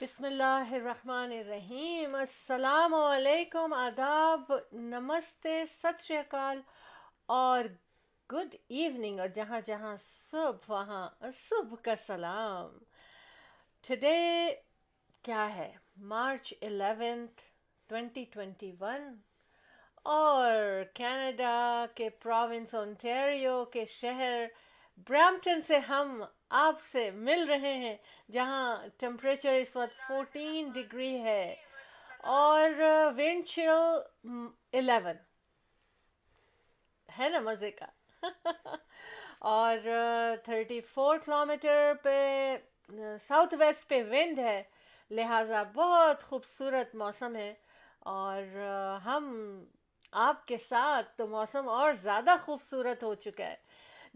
بسم اللہ الرحمن الرحیم۔ السلام علیکم، آداب، نمستے، ست شری اکال اور گڈ ایوننگ اور جہاں جہاں صبح وہاں صبح کا سلام۔ ٹوڈے کیا ہے؟ March eleventh twenty twenty one اور کینیڈا کے پروونس اونٹیریو کے شہر برامپٹن سے ہم آپ سے مل رہے ہیں جہاں ٹمپریچر اس وقت فورٹین ڈگری ہے اور ونڈ چل الیون ہے نا مزے کا اور تھرٹی فور کلو میٹر پہ ساؤتھ ویسٹ پہ ونڈ ہے لہٰذا بہت خوبصورت موسم ہے اور ہم آپ کے ساتھ تو موسم اور زیادہ خوبصورت ہو چکا ہے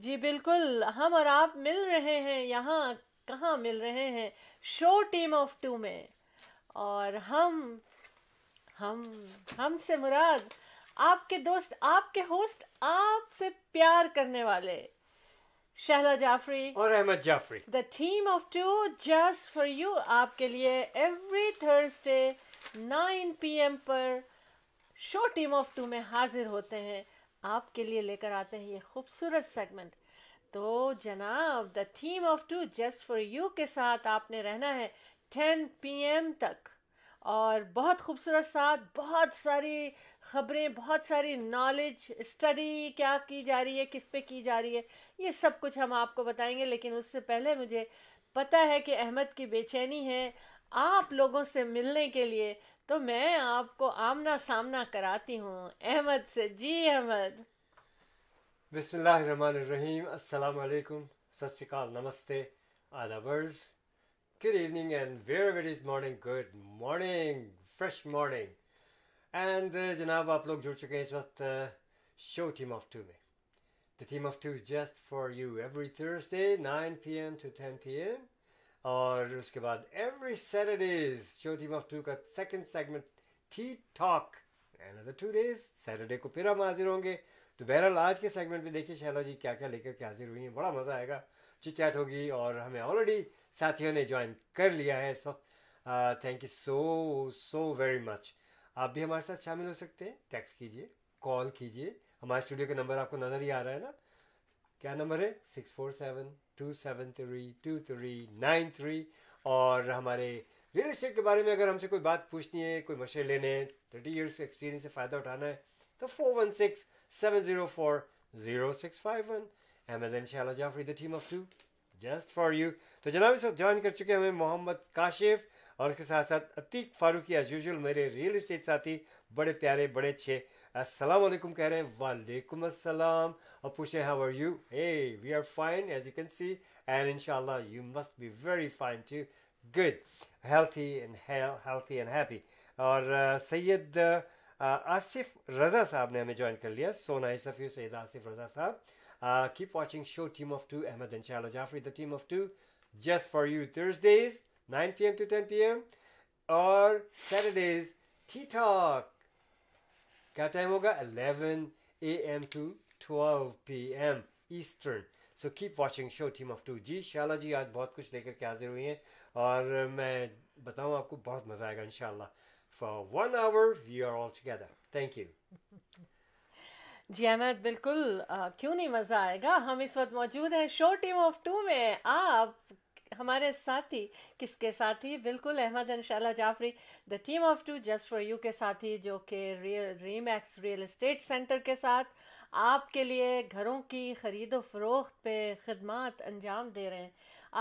جی بالکل ہم اور آپ مل رہے ہیں یہاں کہاں مل رہے ہیں؟ شو ٹیم آف ٹو میں۔ اور ہم ہم ہم سے مراد آپ کے دوست آپ کے ہوسٹ آپ سے پیار کرنے والے۔ شہلا جعفری۔ اور Ahmed Jafri. The team of two just for you آپ کے لیے every Thursday nine P M per show team of to میں حاضر ہوتے ہیں۔ آپ کے لیے لے کر آتے ہیں یہ خوبصورت سیگمنٹ تو جناب the theme of two just for you کے ساتھ آپ نے رہنا ہے ٹین پی ایم تک۔ اور بہت خوبصورت ساتھ، بہت ساری خبریں، بہت ساری نالج اسٹڈی کیا کی جا رہی ہے، کس پہ کی جا رہی ہے، یہ سب کچھ ہم آپ کو بتائیں گے۔ لیکن اس سے پہلے مجھے پتہ ہے کہ احمد کی بے چینی ہے آپ لوگوں سے ملنے کے لیے۔ تو میں آپ کو آمنا سامنا کراتی ہوں۔ احمد سے۔ جی احمد۔ بسم اللہ الرحمن الرحیم، السلام علیکم Sat Sri Akal namaste آدابرز good evening and where wait is morning good morning fresh morning and جناب، آپ لوگ جڑ چکے ہیں اس وقت شو ٹیم آف ٹو میں۔ The team of two just for you every Thursday nine P M to ten P M اور اس کے بعد every Saturdays show team of two کا second segment the talk other two days Saturday کو پھر ہم حاضر ہوں گے۔ تو بہرحال آج کے سیگمنٹ میں دیکھیے شیلا جی کیا کیا لے کر کے حاضر ہوئی ہیں بڑا مزہ آئے گا، چٹ چیٹ ہوگی اور ہمیں آلریڈی ساتھیوں نے جوائن کر لیا ہے اس وقت۔ Thank you so so very much آپ بھی ہمارے ساتھ شامل ہو سکتے ہیں ٹیکس کیجیے کال کیجیے۔ ہمارے اسٹوڈیو کا نمبر آپ کو نظر ہی آ رہا ہے نا۔ کیا نمبر ہے؟ Six four seven two seven three two three nine three اور ہمارے ریئل اسٹیٹ کے بارے میں اگر ہم سے کوئی بات پوچھنی ہے، کوئی مشورے لینے ہیں تھرٹی ایئرس ایکسپیرینس سے فائدہ اٹھانا ہے، تو four one six seven zero four zero six five one Ahmed ان شاء اللہ Jafri the team of two just for you تو جناب اس وقت جوائن کر چکے ہمیں محمد کاشف اور اس کے ساتھ ساتھ عتیق فاروقی ایز یوزول میرے ریئل اسٹیٹ ساتھی بڑے پیارے بڑے اچھے السلام علیکم کہہ رہے ہیں۔ وعلیکم السلام۔ اور پوچھے how are you a we are fine as you can see and ان شاء اللہ you must be very fine to good healthy and healthy and happy اور سید uh, آصف رضا صاحب نے ہمیں جوائن کر لیا، سونا صفی سید آصف رضا صاحب۔ Keep watching show team of two Ahmed ان شاء اللہ Jafri the team of two just for you Thursdays nine P M to ten P M اور سیٹرڈیز ٹھی ٹاک کیا ٹائم ہوگا؟ Eleven A M to twelve P M eastern so keep watching show team of two جی شالا جی آج بہت کچھ لے کر کے حاضر ہوئی ہیں اور میں بتاؤں آپ کو، بہت مزہ آئے گا ان شاء اللہ for one hour we are all together thank you جی احمد، بالکل کیوں نہیں مزہ آئے گا؟ ہم اس وقت موجود ہیں شو ٹیم آف ٹو میں۔ آپ، ہمارے ساتھی، کس کے ساتھی؟ بالکل، احمد ان شاء اللہ Jafri the team of two just for you کے ساتھی، جو کہ real re real estate centre کے ساتھ آپ کے لیے گھروں کی خرید و فروخت پہ خدمات انجام دے رہے ہیں۔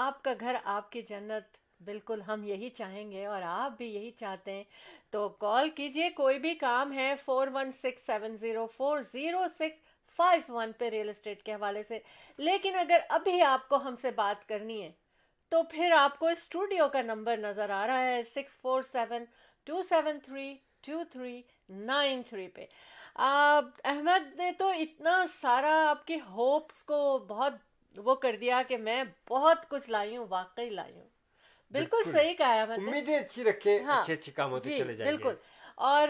آپ کا گھر آپ کی جنت بالکل ہم یہی چاہیں گے اور آپ بھی یہی چاہتے ہیں۔ تو کال کیجیے، کوئی بھی کام ہے four one six seven zero four zero six five one پہ ریئل اسٹیٹ کے حوالے سے۔ لیکن اگر ابھی آپ کو ہم سے بات کرنی ہے، تو پھر آپ کو اسٹوڈیو کا نمبر نظر آ رہا ہے six four seven two seven three two three nine three پہ۔ احمد نے تو اتنا سارا آپ کی ہوپس کو بہت وہ کر دیا کہ میں بہت کچھ لائی ہوں، واقعی لائی ہوں۔ بالکل صحیح کہا ہے امیدیں اچھی رکھے ہاں۔ اچھے اچھے کام ہوتے جی چلے جائیں بالکل۔ اور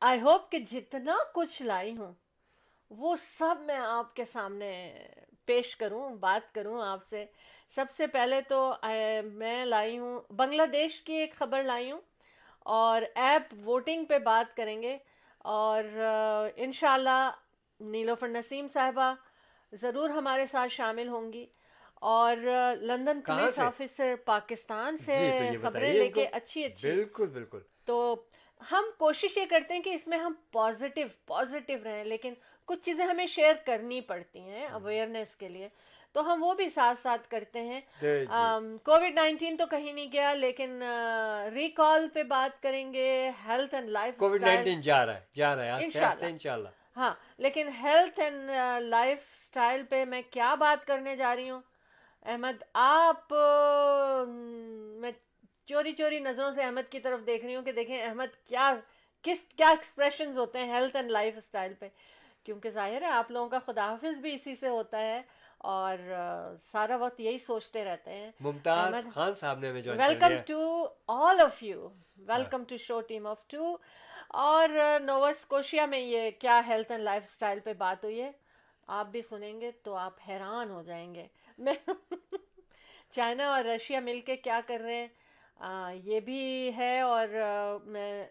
آئی ہوپ کہ جتنا کچھ لائی ہوں وہ سب میں آپ کے سامنے پیش کروں بات کروں آپ سے۔ سب سے پہلے تو میں لائی ہوں بنگلہ دیش کی ایک خبر لائی ہوں۔ اور ایپ ووٹنگ پہ بات کریں گے۔ اور انشاءاللہ نیلوفر نسیم صاحبہ ضرور ہمارے ساتھ شامل ہوں گی۔ اور لندن پولیس آفیسر پاکستان سے جی، خبریں لے کے اچھی اچھی۔ بالکل بالکل۔ تو ہم کوشش یہ کرتے ہیں کہ اس میں ہم پازیٹیو پازیٹیو رہیں لیکن کچھ چیزیں ہمیں شیئر کرنی پڑتی ہیں اویئرنیس کے لیے۔ تو ہم وہ بھی ساتھ ساتھ کرتے ہیں۔ کووڈ نائنٹین تو کہیں نہیں گیا لیکن ریکال پہ بات کریں گے۔ Health and life COVID nineteen جا رہا ہے جا رہا ہے۔ انشاءاللہ۔ ہاں لیکن ہیلتھ اینڈ لائف اسٹائل پہ میں کیا بات کرنے جا رہی ہوں؟ احمد آپ میں چوری چوری نظروں سے احمد کی طرف دیکھ رہی ہوں کہ دیکھیں احمد کیا کس کیا ایکسپریشنز ہوتے ہیں ہیلتھ اینڈ لائف اسٹائل پہ۔ کیونکہ ظاہر ہے آپ لوگوں کا خدا حافظ بھی اسی سے ہوتا ہے اور سارا وقت یہی سوچتے رہتے ہیں۔ ممتاز خان صاحب نے welcome to all of you welcome to show team of two اور نوس کوشیا میں یہ کیا ہیلتھ اینڈ لائف اسٹائل پہ بات ہوئی ہے آپ بھی سنیں گے تو آپ حیران ہو جائیں گے۔ میں چائنا اور رشیا مل کے کیا کر رہے ہیں؟ یہ بھی ہے اور میں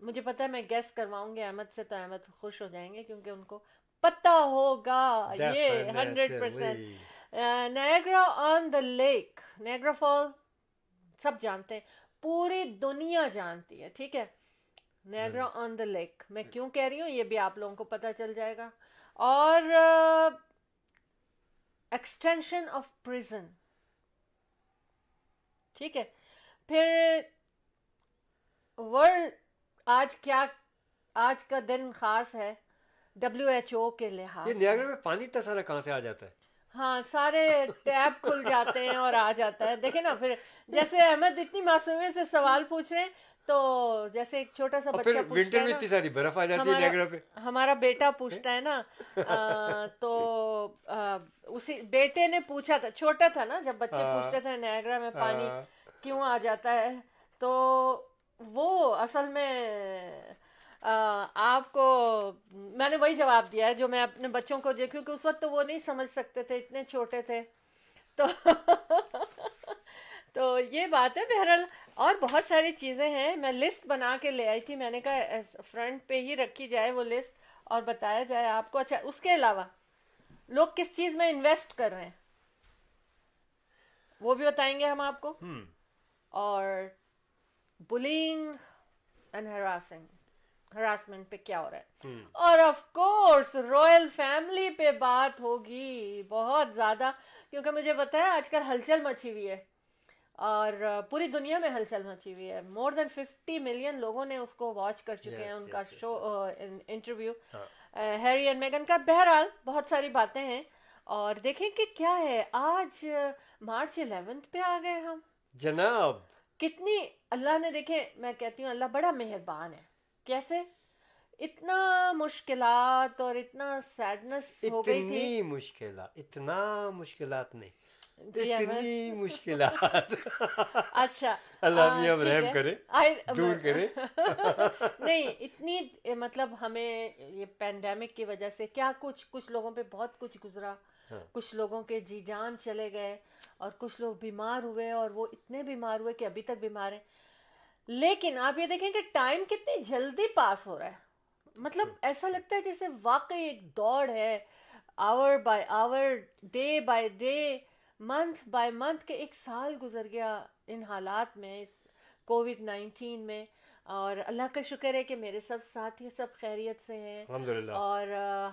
مجھے پتا ہے میں گیس کرواؤں گی احمد سے تو احمد خوش ہو جائیں گے کیونکہ ان کو پتا ہوگا یہ hundred percent Niagara on the lake Niagara fall سب جانتے ہیں پوری دنیا جانتی ہے ٹھیک ہے؟ نیگرا آن دا لیک میں کیوں کہہ رہی ہوں؟ یہ بھی آپ لوگوں کو پتا چل جائے گا۔ اور ایکسٹینشن آف پرزن ٹھیک ہے۔ پھر ورلڈ آج کیا آج کا دن خاص ہے ڈبلو ایچ او کے لحاظ میں پانی سارا کہاں سے آ جاتا ہے؟ ہاں سارے ٹیپ کھل جاتے ہیں اور آ جاتا ہے۔ دیکھیں نا پھر جیسے احمد اتنی معصومی سے سوال پوچھ رہے ہیں تو جیسے ایک چھوٹا سا بچہ پوچھتا ہے نا ساری برف آ جاتی ہے پہ ہمارا بیٹا پوچھتا ہے نا تو اسی بیٹے نے پوچھا تھا چھوٹا تھا نا جب بچے ہاں۔ پوچھتے تھے نیگرا میں پانی ہاں۔ کیوں آ جاتا ہے تو وہ اصل میں آپ کو میں نے وہی جواب دیا ہے جو میں اپنے بچوں کو دیکھوں کہ اس وقت تو وہ نہیں سمجھ سکتے تھے اتنے چھوٹے تھے تو تو یہ بات ہے بہرحال اور بہت ساری چیزیں ہیں۔ میں لسٹ بنا کے لے آئی تھی۔ میں نے کہا فرنٹ پہ ہی رکھی جائے وہ لسٹ اور بتایا جائے آپ کو۔ اچھا اس کے علاوہ لوگ کس چیز میں انویسٹ کر رہے ہیں؟ وہ بھی بتائیں گے ہم آپ کو۔ اور بلینگ اینڈ ہراسنگ ہراسمنٹ پہ کیا ہو رہا ہے؟ اور آف کورس رائل فیملی پہ بات ہوگی بہت زیادہ کیونکہ مجھے پتا ہے آج کل ہلچل مچی ہوئی ہے۔ اور پوری دنیا میں ہلچل مچی ہوئی ہے۔ مور دین ففٹی ملین لوگوں نے اس کو واچ کر چکے ہیں ان کا شو انٹرویو ہیری اینڈ میگن کا بہرحال بہت ساری باتیں ہیں۔ اور دیکھیں کہ کیا ہے آج مارچ الیونتھ پہ آ گئے ہم۔ جناب۔ کتنی اللہ نے دیکھیں میں کہتی ہوں اللہ بڑا مہربان ہے۔ کیسے؟ اتنا مشکلات اور اتنا سیڈنس ہو گئی تھی۔ اتنی مشکلات اتنا مشکلات نہیں۔ اتنی مشکلات اچھا اللہ اب رحم کرے دور کرے نہیں اتنی مطلب ہمیں یہ پینڈیمک کی وجہ سے کیا کچھ کچھ لوگوں پہ بہت کچھ گزرا۔ کچھ لوگوں کے جی جان چلے گئے اور کچھ لوگ بیمار ہوئے اور وہ اتنے بیمار ہوئے کہ ابھی تک بیمار ہیں لیکن آپ یہ دیکھیں کہ ٹائم کتنی جلدی پاس ہو رہا ہے مطلب ایسا لگتا ہے جیسے واقعی ایک دوڑ ہے hour by hour day by day month by month کے ایک سال گزر گیا ان حالات میں اس کووڈ نائنٹین میں۔ اور اللہ کا شکر ہے کہ میرے سب ساتھی سب خیریت سے ہیں۔ اور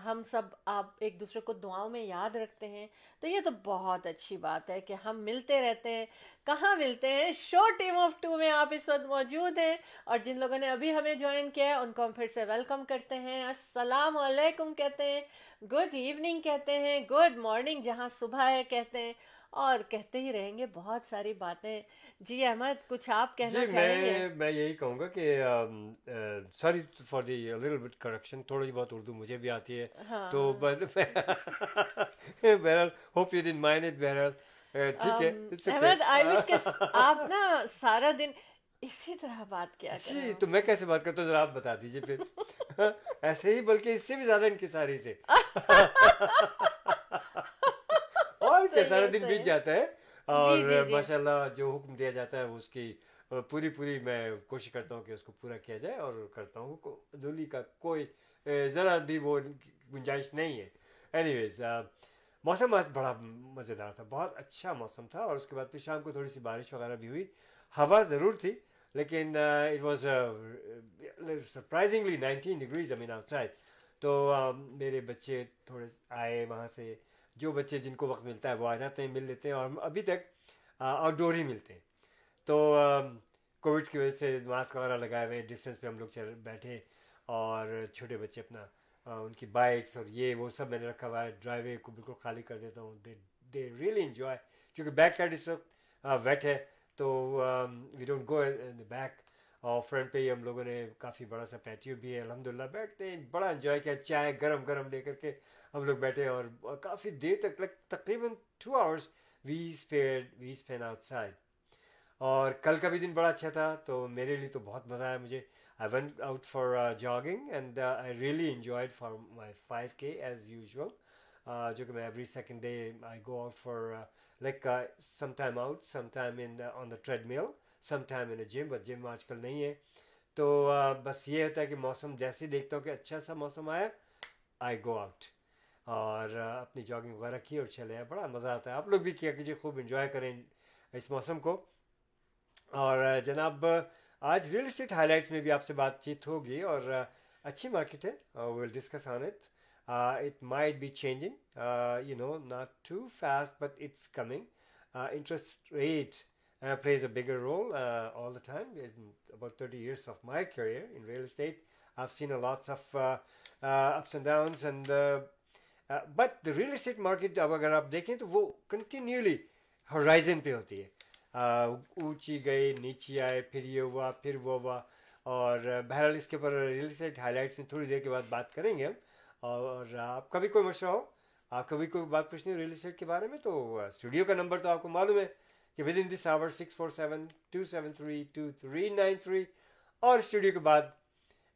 ہم سب آپ ایک دوسرے کو دعاؤں میں یاد رکھتے ہیں۔ تو یہ تو بہت اچھی بات ہے کہ ہم ملتے رہتے ہیں۔ کہاں ملتے ہیں؟ شو ٹیم آف ٹو میں آپ اس وقت موجود ہیں۔ اور جن لوگوں نے ابھی ہمیں جوائن کیا ہے ان کو ہم پھر سے ویلکم کرتے ہیں۔ السلام علیکم کہتے ہیں۔ گڈ ایوننگ کہتے ہیں۔ گڈ مارننگ جہاں صبح ہے کہتے ہیں۔ اور کہتے ہی رہیں گے بہت ساری باتیں۔ جی احمد کچھ آپ کہنا جی چاہیں گے؟ میں یہی کہوں گا کہ sorry for the little bit correction تھوڑی بہت اردو مجھے بھی آتی ہے۔ ہاں۔ تو بہرحال hope you don't mind it بہرحال۔ ٹھیک ہے احمد آئی وش کہ آپ نا سارا دن اسی طرح بات کیا جی تو میں کیسے بات کرتا ہوں؟ ذرا آپ بتا دیجیے پھر۔ ایسے ہی بلکہ اس سے بھی زیادہ انکساری سے۔ کیا سارا دن بیت جاتا ہے اور جی، جی۔ ماشاء اللہ جو حکم دیا جاتا ہے اس کی پوری پوری میں کوشش کرتا ہوں کہ اس کو پورا کیا جائے اور کرتا ہوں۔ دلی کا کوئی ذرا بھی وہ گنجائش نہیں ہے۔ اینی ویز موسم آج بڑا مزیدار تھا بہت اچھا موسم تھا۔ اور اس کے بعد پھر شام کو تھوڑی سی بارش وغیرہ بھی ہوئی۔ ہوا ضرور تھی لیکن it was surprisingly nineteen degrees outside تو میرے بچے تھوڑے آئے وہاں سے۔ جو بچے جن کو وقت ملتا ہے وہ آ جاتے ہیں مل لیتے ہیں اور ابھی تک آؤٹ ڈور ہی ملتے ہیں۔ تو کووڈ کی وجہ سے ماسک وغیرہ لگائے ہوئے ڈسٹینس پہ ہم لوگ چل بیٹھے اور چھوٹے بچے اپنا ان کی بائکس اور یہ وہ سب میں نے رکھا ہوا ہے۔ ڈرائیو وے کو بالکل خالی کر دیتا ہوں۔ دے دے ریئلی انجوائے کیونکہ بیک سائڈ اس وقت ویٹ ہے۔ تو وی ڈونٹ گو بیک اور فرنٹ پہ ہی ہم لوگوں نے کافی بڑا سا پیٹیو بھی ہے۔ الحمد للہ بیٹھتے ہیں، بڑا انجوائے کیا۔ چائے گرم گرم لے کر کے ہم لوگ بیٹھے اور کافی دیر تک لگ تقریباً two hours we spare we spend outside اور کل کا بھی دن بڑا اچھا تھا، تو میرے لیے تو بہت مزہ آیا مجھے. I went out for jogging and I really enjoyed for my five K as usual جو کہ میں every second day I go out for like some time out some time in on the treadmill some time in a gym but gym آج کل نہیں ہے. تو uh, بس یہ ہوتا ہے کہ موسم جیسے ہی دیکھتا ہوں کہ اچھا سا موسم آیا آئی گو آؤٹ اور اپنی جاگنگ وغیرہ کی اور چلے بڑا مزہ آتا ہے۔ آپ لوگ بھی کیا کیجیے، خوب انجوائے کریں اس موسم کو۔ اور جناب، آج ریئل اسٹیٹ ہائی لائٹس میں بھی آپ سے بات چیت ہوگی اور اچھی مارکیٹ ہے۔ Will discuss on it it might be changing you know not too fast but it's coming interest rate plays a bigger role all the time about thirty years of my career in real estate of seen a lots of ups and downs and but real estate market اب اگر آپ دیکھیں تو وہ continually horizon پہ ہوتی ہے. Uh, اونچی گئی، نیچی آئے، پھر یہ ہوا، پھر وہ ہوا. اور بہرحال اس کے اوپر ریئل اسٹیٹ ہائی لائٹس میں تھوڑی دیر کے بعد بات کریں گے ہم. اور آپ کا بھی کوئی مشورہ ہو، آپ کا بھی کوئی بات پوچھنی ہو ریئل اسٹیٹ کے بارے میں، تو اسٹوڈیو کا نمبر تو آپ کو معلوم ہے کہ within this hour six four seven two seven three two three nine three اور اسٹوڈیو کے بعد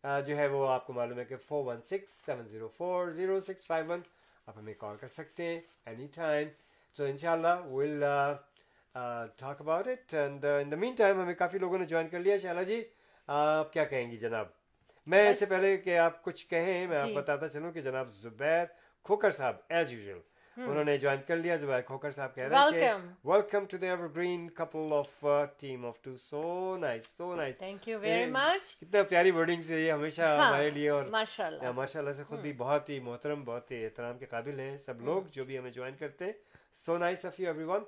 uh, جو ہے وہ آپ کو معلوم ہے کہ four one six seven zero four zero six five one آپ ہمیں کال کر سکتے ہیں اینی ٹائم سو ان شاء اللہ will talk about it and in the meantime ہمیں کافی لوگوں نے جوائن کر لیا شالا جی آپ کیا کہیں گی جناب میں اس سے پہلے کہ آپ کچھ کہیں میں آپ بتاتا چلوں کہ جناب زبیر کھوکر صاحب ایز یوزل انہوں نے جوائن کر لیا زبیر کھوکر صاحب کہہ رہے ہیں welcome to the evergreen couple of team of two so nice so nice thank you very much کتنا پیاری ورڈنگ سے یہ ہمیشہ ہمارے لیے اور ماشاءاللہ. ماشاءاللہ سے خود بھی بہت ہی محترم بہت ہی احترام کے قابل ہیں سب لوگ جو بھی ہمیں جوائن کرتے ہیں. So nice of you everyone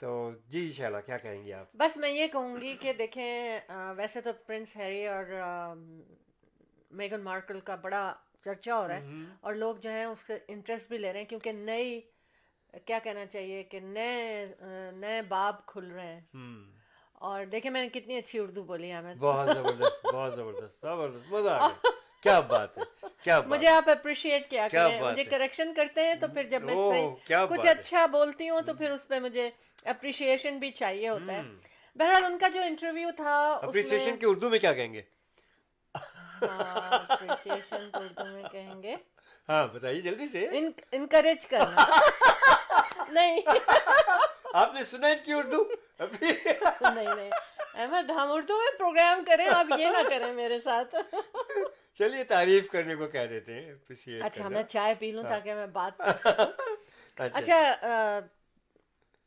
تو جی شالا کیا کہیں گے آپ؟ بس میں یہ کہوں گی کہ دیکھیں ویسے تو پرنس ہیری اور میگن مارکل کا بڑا چرچا ہو رہا ہے اور لوگ جو ہیں اس سے انٹرسٹ بھی لے رہے ہیں کیونکہ نئی کیا کہنا چاہیے کہ نئے نئے باب کھل رہے ہیں۔ اور دیکھیں میں نے کتنی اچھی اردو بولی ہے بہت زبردست بہت زبردست زبردست مزہ آ گیا۔ کیا بات ہے کیا مجھے آپ اپریشیٹ کیا کریں مجھے کریکشن کرتے ہیں تو پھر جب میں کچھ اچھا بولتی ہوں تو پھر اس پہ مجھے اپریشیشن بھی چاہیے ہوتا ہے۔ بہرحال ان کا جو انٹرویو تھا اپریشیشن کی اردو میں کیا کہیں گے؟ اپریشیشن کو اردو میں کہیں گے ہاں بتائیے جلدی سے انکریج کرنا نہیں آپ نے سنا ان کی اردو نہیں نہیں احمد ہم اردو میں پروگرام کریں آپ یہ نہ کریں میرے ساتھ چلیے تعریف کرنے کو کہہ دیتے ہیں اچھا میں چائے پی لوں تاکہ میں بات اچھا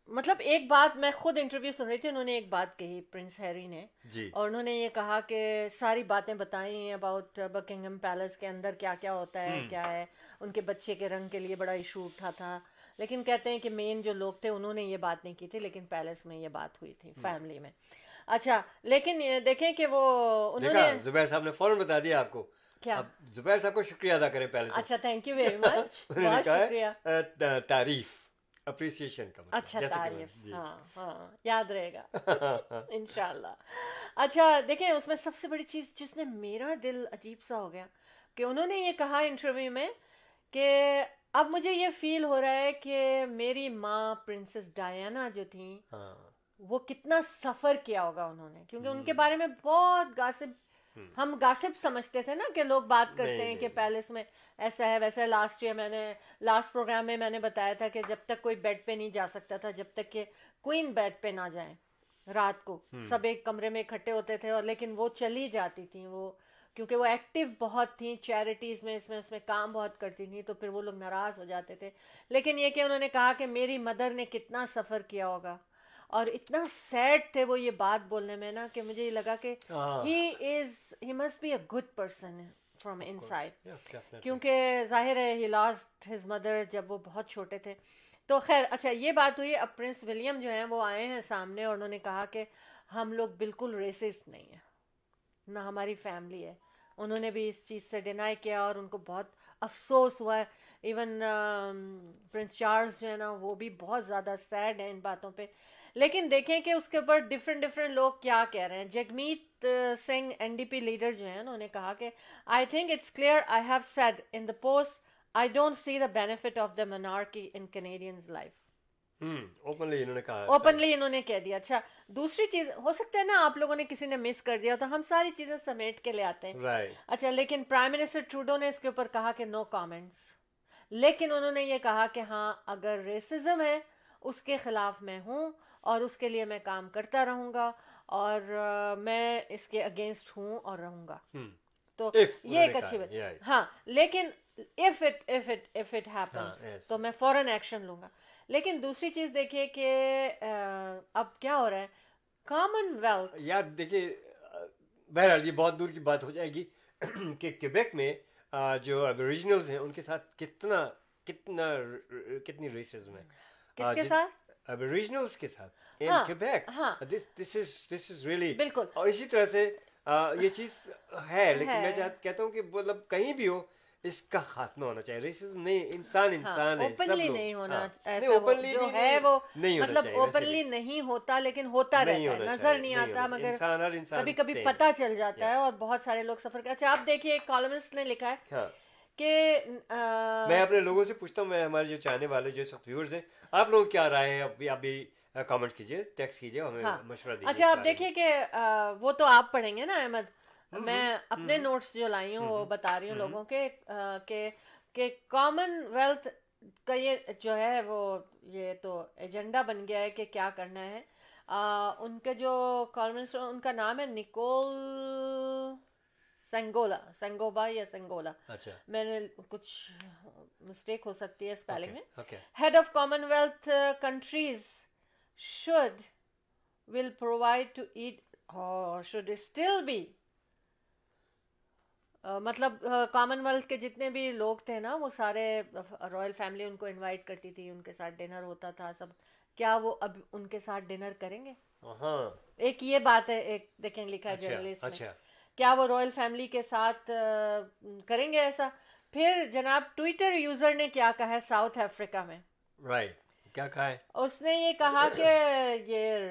مطلب ایک بات میں خود انٹرویو سن رہی تھی انہوں نے ایک بات کہی پرنس ہیری نے جی۔ اور انہوں نے یہ کہا کہ ساری باتیں بتائیں اباؤٹ بکنگم پیلس کے اندر کیا کیا ہوتا ہے کیا ہے ان کے بچے کے رنگ کے لیے بڑا ایشو اٹھا تھا۔ لیکن کہتے ہیں کہ مین جو لوگ تھے انہوں نے یہ بات نہیں کی تھی لیکن پیلس میں یہ بات ہوئی تھی فیملی میں۔ اچھا لیکن دیکھیں کہ وہ انہوں نے زبیر صاحب نے فوراً بتا دیا آپ کو۔ کیا؟ زبیر صاحب کو شکریہ ادا کریں پہلے اچھا تھینک یو ویری مچ بہت شکریہ۔ تعریف اپریسیشن کا اچھا تعریف ہاں ہاں یاد رہے گا انشاءاللہ اچھا دیکھیں اس میں سب سے بڑی چیز جس نے میرا دل عجیب سا ہو گیا کہ انہوں نے یہ کہا انٹرویو میں کہ اب مجھے یہ فیل ہو رہا ہے کہ میری ماں پرنسس ڈایانا جو تھیں وہ کتنا سفر کیا ہوگا انہوں نے کیونکہ ان کے بارے میں بہت گاسب ہم گاسپ سمجھتے تھے نا کہ لوگ بات کرتے ہیں کہ۔ پیلس میں ایسا ہے ویسا ہے۔ لاسٹ ایئر میں نے لاسٹ پروگرام میں میں نے بتایا تھا کہ جب تک کوئی بیڈ پہ نہیں جا سکتا تھا جب تک کہ کوئن بیڈ پہ نہ جائیں رات کو۔ سب ایک کمرے میں اکٹھے ہوتے تھے اور لیکن وہ چلی جاتی تھیں۔ وہ کیونکہ وہ ایکٹیو بہت تھیں چیریٹیز میں اس میں اس میں کام بہت کرتی تھیں تو پھر وہ لوگ ناراض ہو جاتے تھے۔ لیکن یہ کہ انہوں نے کہا کہ میری مدر نے کتنا سفر کیا ہوگا۔ اور اتنا سیڈ تھے وہ یہ بات بولنے میں نا کہ مجھے یہ لگا کہ he is he must be a good person from inside. کیونکہ ظاہر ہے ہی لاسٹ ہز مدر جب وہ بہت چھوٹے تھے۔ تو خیر اچھا یہ بات ہوئی اب پرنس ولیم جو ہیں وہ آئے ہیں سامنے اور انہوں نے کہا کہ ہم لوگ بالکل ریسسٹ نہیں ہیں۔ نہ ہماری فیملی ہے۔ انہوں نے بھی اس چیز سے ڈینائی کیا اور ان کو بہت افسوس ہوا۔ ہے ایون پرنس چارلز جو ہے نا وہ بھی بہت زیادہ سیڈ ہیں ان باتوں پہ۔ لیکن دیکھیں کہ اس کے اوپر ڈفرینٹ ڈفرینٹ لوگ کیا کہہ رہے ہیں۔ Jagmeet Singh N D P leader جو ہیں انہوں نے کہا کہ I think it's clear I have said in the post I don't see the benefit of the monarchy in Canadians life openly انہوں نے کہا اوپنلی انہوں نے کہہ دیا۔ اچھا دوسری چیز ہو سکتا ہے نا آپ لوگوں نے کسی نے مس کر دیا تو ہم ساری چیزیں سمیٹ کے لے آتے ہیں۔ اچھا لیکن پرائم منسٹر ٹروڈو نے اس کے اوپر کہا کہ نو کامنٹس لیکن انہوں نے یہ کہا کہ ہاں اگر ریسزم ہے اس کے خلاف میں ہوں اور اس کے لیے میں کام کرتا رہوں گا اور میں اس کے اگینسٹ ہوں اور رہوں گا۔ تو یہ ایک اچھی بات. ہاں لیکن if it if it if it yes. تو میں فوراً ایکشن لوں گا۔ لیکن دوسری چیز دیکھیے کہ اب کیا ہو رہا ہے؟ کامن ویلتھ یار دیکھیے بہرحال یہ بہت دور کی بات ہو جائے گی کہ کیبیک میں جو ابریجنلز ہیں ان کے ساتھ کتنا کتنا کتنی ریسزم ہے۔ کس کے ساتھ ابریجنلز کے ساتھ ان ہاں، کیبیک ہاں۔ دس دس از دس از ریئلی بالکل اور اسی طرح سے یہ چیز ہے لیکن۔ میں کہتا ہوں کہ مطلب کہیں بھی ہو اس کا خاتمہ ہونا چاہیے ریسزم نہیں انسان انسان ہے اوپنلی نہیں ہونا ہاں۔ وہ- openly جو ہے وہ مطلب۔ اوپنلی نہیں ہوتا لیکن ہوتا رہتا ہے نظر نہیں آتا مگر انسان کبھی کبھی پتہ چل جاتا. ہے اور بہت سارے لوگ سفر اچھا آپ دیکھیے ایک کالمسٹ نے لکھا ہے ہاں کہ میں اپنے لوگوں سے پوچھتا ہوں میں ہمارے جو چاہنے والے جو سخت ویورز ہیں آپ لوگ کیا رائے ہیں ابھی آپ بھی کامنٹ کیجیے ٹیکس کیجیے ہمیں ہاں۔ مشورہ دیجیے اچھا آپ دیکھیے کہ وہ تو آپ پڑھیں گے نا احمد؟ میں اپنے نوٹس جو لائی ہوں وہ بتا رہی ہوں لوگوں کے کہ کامن ویلتھ کا یہ جو ہے وہ یہ تو ایجنڈا بن گیا ہے کہ کیا کرنا ہے۔ ان کے جو کالمنسٹ ان کا نام ہے نکول سنگولا سنگوبا یا سنگولا میں نے کچھ مسٹیک ہو سکتی ہے اسپیلنگ میں commonwealth uh, countries should will provide to eat or should still be uh, مطلب کامن ویلتھ کے جتنے بھی لوگ تھے نا وہ سارے رائل فیملی ان کو انوائٹ کرتی تھی ان کے ساتھ ڈنر ہوتا تھا سب کیا وہ اب ان کے ساتھ ڈنر کریں گے ایک یہ بات ہے ایک دیکھیں لکھا جرنلسٹ کیا وہ رائل فیملی کے ساتھ کریں گے ایسا؟ پھر جناب ٹویٹر یوزر نے کیا کہا ہے ساؤتھ افریقہ میں؟ رائٹ کیا کہا ہے؟ اس نے یہ کہا کہ یہ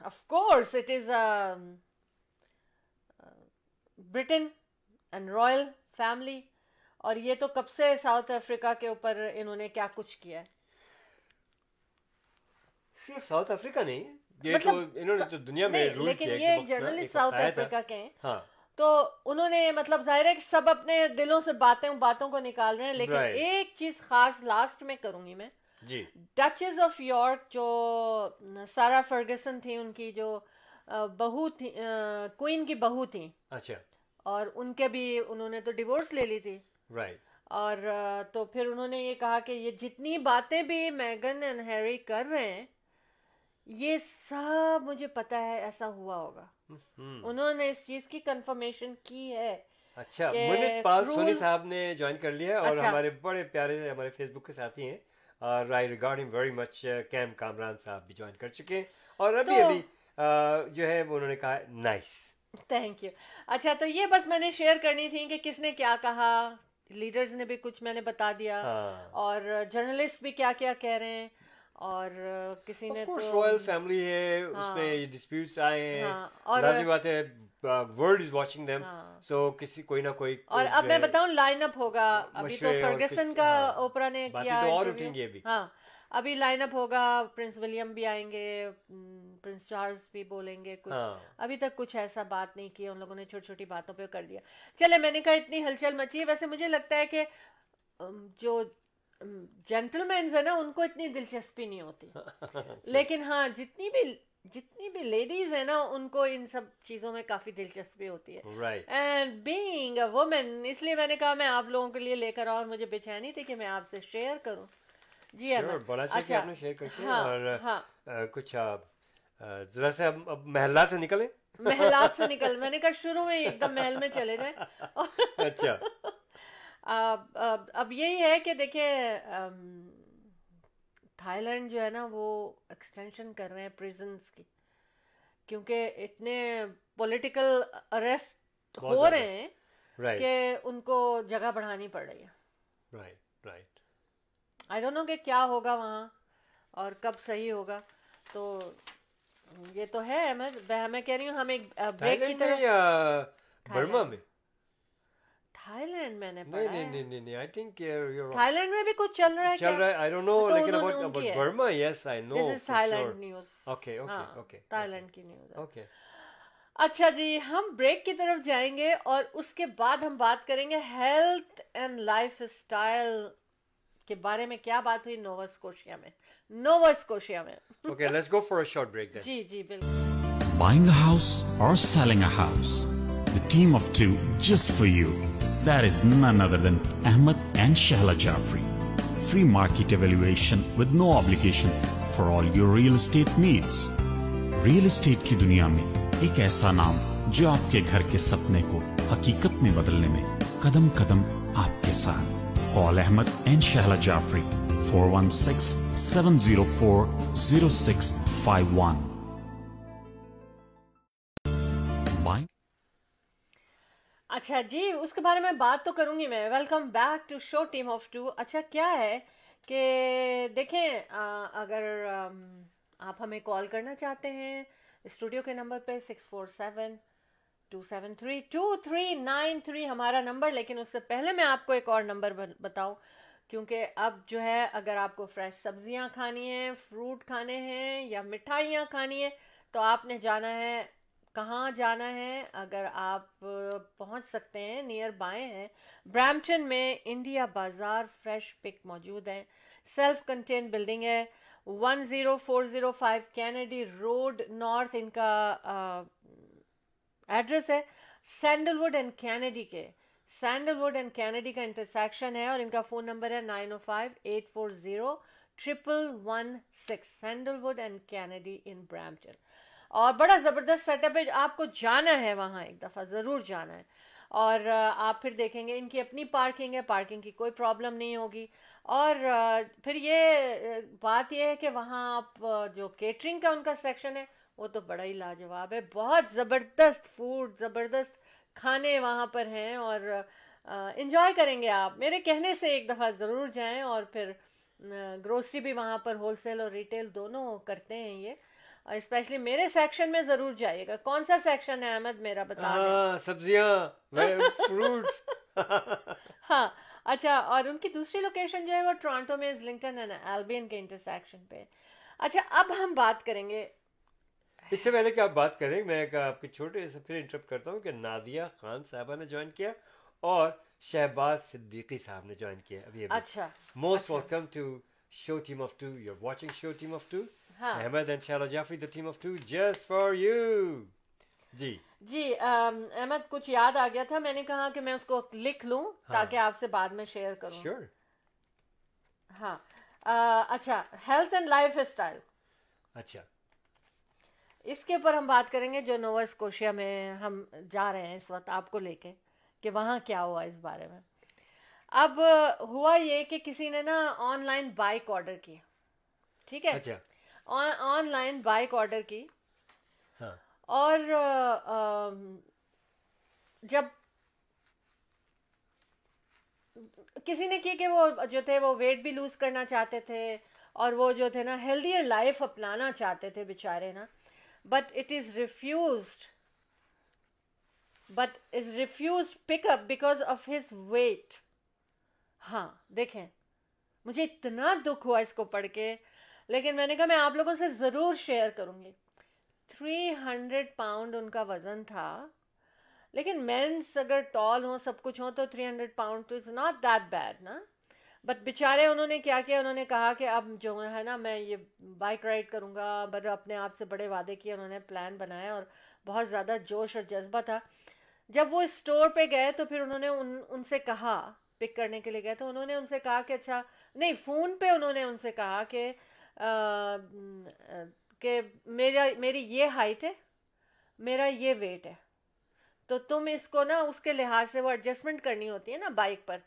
of course it is Britain and royal family اور یہ تو کب سے ساؤتھ افریقہ کے اوپر انہوں نے کیا کچھ کیا ہے؟ صرف ساؤتھ افریقہ نہیں یہ مطلب تو انہوں نے تو دنیا میں لیکن یہ جرنلسٹ ساؤتھ افریقہ کے ہیں۔ ہاں۔ تو انہوں نے مطلب ظاہر ہے کہ سب اپنے دلوں سے باتیں باتوں کو نکال رہے ہیں لیکن Right. ایک چیز خاص لاسٹ میں کروں گی میں۔ جی۔ ڈچز آف یارک جو سارا فرگسن تھی ان کی جو بہو تھی کوئن کی بہو تھیں۔ اچھا۔ اور ان کے بھی انہوں نے تو ڈیورس لے لی تھی۔ رائٹ اور آ، تو پھر انہوں نے یہ کہا کہ یہ جتنی باتیں بھی میگن اینڈ ہیری کر رہے ہیں یہ سب مجھے پتا ہے ایسا ہوا ہوگا۔ انہوں نے اس چیز کی کنفرمیشن کی ہے اچھا منت پال سونی صاحب نے جوائن کر لیا اور اچھا۔ ہمارے بڑے پیارے ہمارے فیس بک کے ساتھی ہیں۔ اور I regarding very much came Kamran صاحب بھی جوائن کر چکے ہیں۔ اور ابھی ابھی جو ہے وہ انہوں نے کہا نائس تھینک یو اچھا تو یہ بس میں نے شیئر کرنی تھی کہ کس نے کیا کہا۔ لیڈرز نے بھی کچھ میں نے بتا دیا۔ ہاں۔ اور جرنلسٹ بھی کیا کیا کہہ رہے ہیں۔ اور کسی نے رائل فیملی ہے ہاں۔ اس میں ڈسپیوٹس آئے ہیں۔ ہاں، لازمی بات ہے world is watching them so کسی کوئی نہ کوئی اور اب میں بتاؤں لائن اپ ہوگا۔ ابھی تو فرگسن کا ہاں۔ اوپرا نے کیا اور اٹھیں گے ابھی۔ ہاں۔ ابھی لائن اپ ہوگا پرنس ولیم بھی آئیں گے پرنس چارلز بھی بولیں گے کچھ۔ ابھی تک کچھ ایسا بات نہیں کی ان لوگوں نے چھوٹی چھوٹی باتوں پہ کر دیا۔ چلے میں نے کہا اتنی ہلچل مچی ہے۔ ویسے مجھے لگتا ہے کہ جو جینٹل مینز ہے نا ان کو اتنی دلچسپی نہیں ہوتی۔ اچھا۔ لیکن ہاں جتنی بھی جتنی بھی لیڈیز ہیں نا ان کو ان سب چیزوں میں کافی دلچسپی ہوتی ہے۔ اینڈ بینگ اے وومن اس لیے میں نے کہا میں آپ لوگوں کے لیے لے کر آؤں اور مجھے بے چینی تھی کہ میں آپ سے شیئر کروں۔ جی بڑا اچھا اچھا۔ شیئر کرتے ہاں، اور ہاں۔ کچھ ذرا سے اب محلہ سے نکلیں؟ محلات سے نکل۔ میں نے کہا شروع میں ایک دم محل میں چلے جائیں۔ اچھا۔ اب یہی ہے کہ دیکھیں تھائی لینڈ جو ہے نا وہ ایکسٹینشن کر رہے ہیں پریزنس کی۔ کیونکہ اتنے پولیٹیکل اریسٹ ہو رہے ہیں کہ ان کو جگہ بڑھانی پڑ رہی ہے۔ آئی ڈونٹ نو کہ کیا ہوگا وہاں اور کب صحیح ہوگا۔ تو یہ تو ہے میں کہہ رہی ہوں ہم ایک بریک کی طرف برما میں؟ میں نے نہیں نہیں نہیں نہیں آئی تھنک میں بھی کچھ چل رہا ہے چل رہا ہے آئی ڈونٹ نو لیکن about about Burma yes I know this is news okay okay okay کی نیوز اوکے اچھا جی ہم بریک کی طرف جائیں گے اور اس کے بعد ہم بات کریں گے ہیلتھ اینڈ لائف اسٹائل کے بارے میں کیا بات ہوئی نووا اسکوشیا میں نووا اسکوشیا میں okay let's go for a short break جی جی بالکل بائنگ ا ہاؤس اور selling a house The team of two just for you. that is none other than Ahmed and Shahla Jaffrey. Free market evaluation with no obligation for all your real estate needs. Real estate کی دنیا میں ایک ایسا نام جو آپ کے گھر کے سپنے کو حقیقت میں بدلنے میں قدم قدم آپ کے ساتھ قول Ahmed and Shehla Jafri four one six seven zero four zero six five one اچھا جی اس کے بارے میں بات تو کروں گی میں۔ Welcome back to show Team of Two اچھا کیا ہے کہ دیکھیں اگر آپ ہمیں کال کرنا چاہتے ہیں اسٹوڈیو کے نمبر پہ six four seven two seven three two three nine three ہمارا نمبر، لیکن اس سے پہلے میں آپ کو ایک اور نمبر بتاؤں۔ کیونکہ اب جو ہے، اگر آپ کو فریش سبزیاں کھانی ہیں فروٹ کھانے ہیں یا مٹھائیاں کھانی ہیں، تو آپ نے جانا ہے کہاں جانا ہے، اگر آپ پہنچ سکتے ہیں نیئر بائے ہیں۔ برامٹن میں انڈیا بازار فریش پک موجود ہے۔ سیلف کنٹین بلڈنگ ہے۔ One zero four zero five Kennedy road north ان کا ایڈریس ہے۔ سینڈل وڈ اینڈ کینیڈی کے۔ سینڈل وڈ اینڈ کینیڈی کا انٹرسیکشن ہے اور ان کا فون نمبر ہے nine O five eight four zero triple one six Sandalwood and Kennedy in Brampton اور بڑا زبردست سیٹ اپ ہے، آپ کو جانا ہے وہاں ایک دفعہ، ضرور جانا ہے۔ اور آپ پھر دیکھیں گے ان کی اپنی پارکنگ ہے پارکنگ کی کوئی پرابلم نہیں ہوگی۔ اور پھر یہ بات یہ ہے کہ وہاں آپ جو کیٹرنگ کا ان کا سیکشن ہے، وہ تو بڑا ہی لاجواب ہے۔ بہت زبردست فوڈ زبردست کھانے وہاں پر ہیں۔ اور انجوائے کریں گے آپ۔ میرے کہنے سے ایک دفعہ ضرور جائیں اور پھر گروسری بھی وہاں پر ہول سیل اور ریٹیل دونوں کرتے ہیں یہ۔ اور اسپیشلی میرے سیکشن میں ضرور جائیے گا۔ کون سا سیکشن ہے احمد؟ میرا بتا ہاں، سبزیاں ہاں اچھا اور ان کی دوسری لوکیشن جو ہے وہ ٹورانٹو میں لنکٹن اینڈ البین کے انٹرسیکشن پہ۔ اچھا اب ہم بات کریں گے۔ اس سے پہلے کہ آپ بات کریں میں آپ کے چھوٹے سے پھر انٹرپٹ کرتا ہوں کہ نادیہ خان صاحبہ نے جوائن کیا اور شہباز صدیقی صاحب نے جوائن کیا۔ ابھی اچھا most welcome to show Team of Two you are watching show Team of Two Ahmed and Shala Jafri the Team of Two just for you جی جی احمد کچھ یاد آ گیا تھا میں نے کہا کہ میں اس کو لکھ لوں تاکہ آپ سے بعد میں شیئر کروں شیور ہاں اچھا ہیلتھ اینڈ لائف اسٹائل اچھا اس کے اوپر ہم بات کریں گے جو نووا اسکوشیا میں ہم جا رہے ہیں اس وقت آپ کو لے کے کہ وہاں کیا ہوا اس بارے میں اب ہوا یہ کہ کسی نے نا آن لائن بائک آرڈر کیا ٹھیک ہے آن لائن بائک آرڈر کی۔ ہاں۔ اور جب کسی نے کی کہ وہ جو تھے وہ ویٹ بھی لوز کرنا چاہتے تھے اور وہ جو تھے نا ہیلدیئر لائف اپنانا چاہتے تھے بےچارے نا but it is refused but is refused pick up because of his weight ہاں دیکھیں مجھے اتنا دکھ ہوا اس کو پڑھ کے۔ لیکن میں نے کہا میں آپ لوگوں سے ضرور شیئر کروں گی۔ تھری ہنڈریڈ پاؤنڈ ان کا وزن تھا۔ لیکن مینس اگر ٹال ہوں، سب کچھ ہوں، تو تھری ہنڈریڈ پاؤنڈ تو اٹس ناٹ دیٹ بیڈ نا؟ بٹ بیچارے انہوں نے کیا کیا؟ انہوں نے کہا کہ اب جو ہے نا، میں یہ بائک رائڈ کروں گا۔ بٹ اپنے آپ سے بڑے وعدے کیے، انہوں نے پلان بنایا اور بہت زیادہ جوش اور جذبہ تھا۔ جب وہ اسٹور پہ گئے تو پھر انہوں نے ان ان سے کہا پک کرنے کے لیے گئے۔ تو انہوں نے ان سے کہا کہ اچھا نہیں فون پہ انہوں نے ان سے کہا کہ کہ میرا، میری یہ ہائٹ ہے، میرا یہ ویٹ ہے۔ تو تم اس کو نا، اس کے لحاظ سے وہ ایڈجسٹمنٹ کرنی ہوتی ہے نا بائک پر۔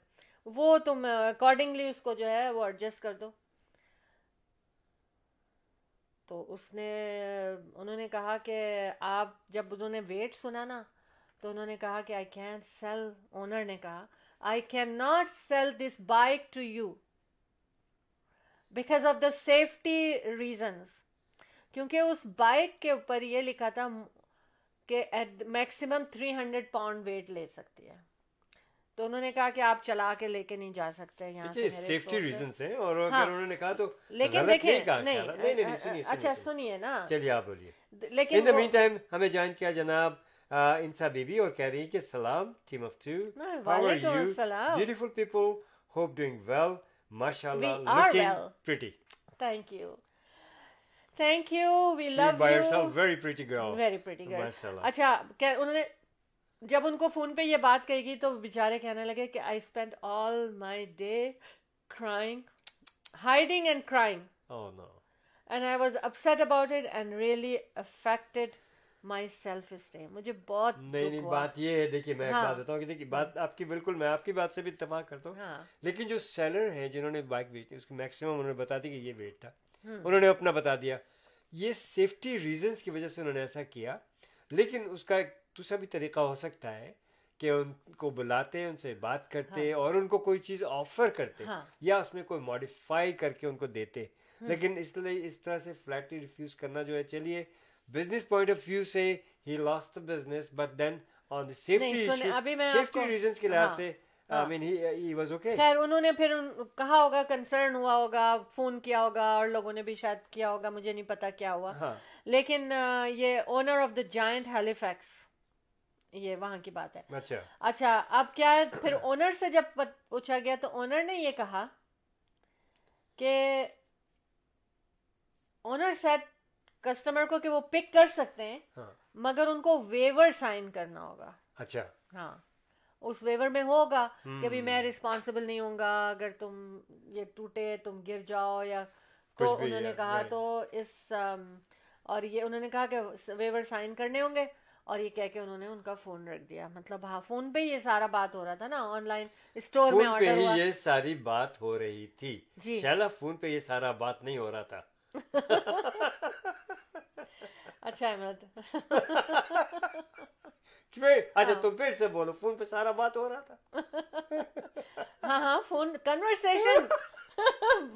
وہ تم اکارڈنگلی اس کو جو ہے وہ ایڈجسٹ کر دو۔ تو اس نے، انہوں نے کہا کہ آپ، جب انہوں نے ویٹ سنا نا، تو انہوں نے کہا کہ آئی کین سیل اونر نے کہا I can not sell this bike to you because of the safety reasons کیونکہ اس بائک کے اوپر یہ لکھا تھا کہ maximum three hundred pound weight لے سکتی ہے۔ تو انہوں نے کہا کہ آپ چلا کے لے کے نہیں جا سکتے یہاں سیفٹی ریزن سے اور اگر ہاں۔ انہوں نے کہا تو لیکن دیکھیں نہیں اچھا سنیے نا۔ چلیے آپ بولیے۔ لیکن ان دا مین ٹائم ہمیں جوائن کیا جناب انسا بی بی اور کہہ رہی ہیں کہ سلام Team of Two how are you beautiful people hope doing well ماشاء اللہ thank you thank you we love very pretty girl اچھا انہوں نے جب ان کو فون پہ یہ بات کہے گی تو بیچارے کہنے لگے کہ I spend all my day crying hiding and crying and I was upset about it and really affected my self esteem مجھے بہت نہیں نہیں بات یہ ہے دیکھیے میں بات بتاؤں کہ دیکھیے بات آپ کی بالکل میں آپ کی بات سے بھی اتفاق کرتا ہوں۔ لیکن جو سیلر ہیں جنہوں نے بائک بیچی اس کی میکسیمم انہوں نے بتا دی کہ یہ ویٹ تھا۔ انہوں نے اپنا بتا دیا۔ یہ سیفٹی ریزنس کی وجہ سے انہوں نے ایسا کیا۔ لیکن اس کا ایک دوسرا بھی طریقہ ہو سکتا ہے کہ ان کو بلاتے ان سے بات کرتے اور ان کو کوئی چیز آفر کرتے یا اس میں کوئی ماڈیفائی کر کے ان کو دیتے۔ لیکن اس لیے اس طرح سے فلیٹلی ریفیوز کرنا جو ہے چلیے بزنس پوائنٹ آف ویو سے ہی lost the business but then on the safety safety reasons کے لحاظ سے خیر انہوں نے پھر کہا ہوگا کنسرن ہوا ہوگا فون کیا ہوگا اور لوگوں نے بھی شاید کیا ہوگا مجھے نہیں پتا کیا ہوا۔ لیکن یہ owner of the giant Halifax یہ وہاں کی بات ہے۔ اچھا۔ اچھا اب کیا ہے پھر اونر سے جب پوچھا گیا تو اونر نے یہ کہا کہ اونر سیٹ کسٹمر کو کہ وہ پک کر سکتے ہیں ہاں۔ مگر ان کو ویور سائن کرنا ہوگا۔ اچھا۔ ہاں۔ اس ویور میں ہوگا کہ بھی میں ریسپانسبل نہیں ہوں گا اگر تم یہ ٹوٹے تم گر جاؤ یا تو انہوں نے کہا تو اس اور یہ انہوں نے کہا کہ ویور سائن کرنے ہوں گے اور یہ کہہ کے انہوں نے ان کا فون رکھ دیا۔ مطلب ہاں فون پہ یہ سارا بات ہو رہا تھا نا آن لائن اسٹور میں آرڈر ہوا۔ یہ ساری بات ہو رہی تھی۔ جی۔ فون پہ یہ سارا بات نہیں ہو رہا تھا۔ اچھا احمد اچھا تم پھر سے بولو فون پہ سارا بات ہو رہا تھا ہاں ہاں فون کنورسیشن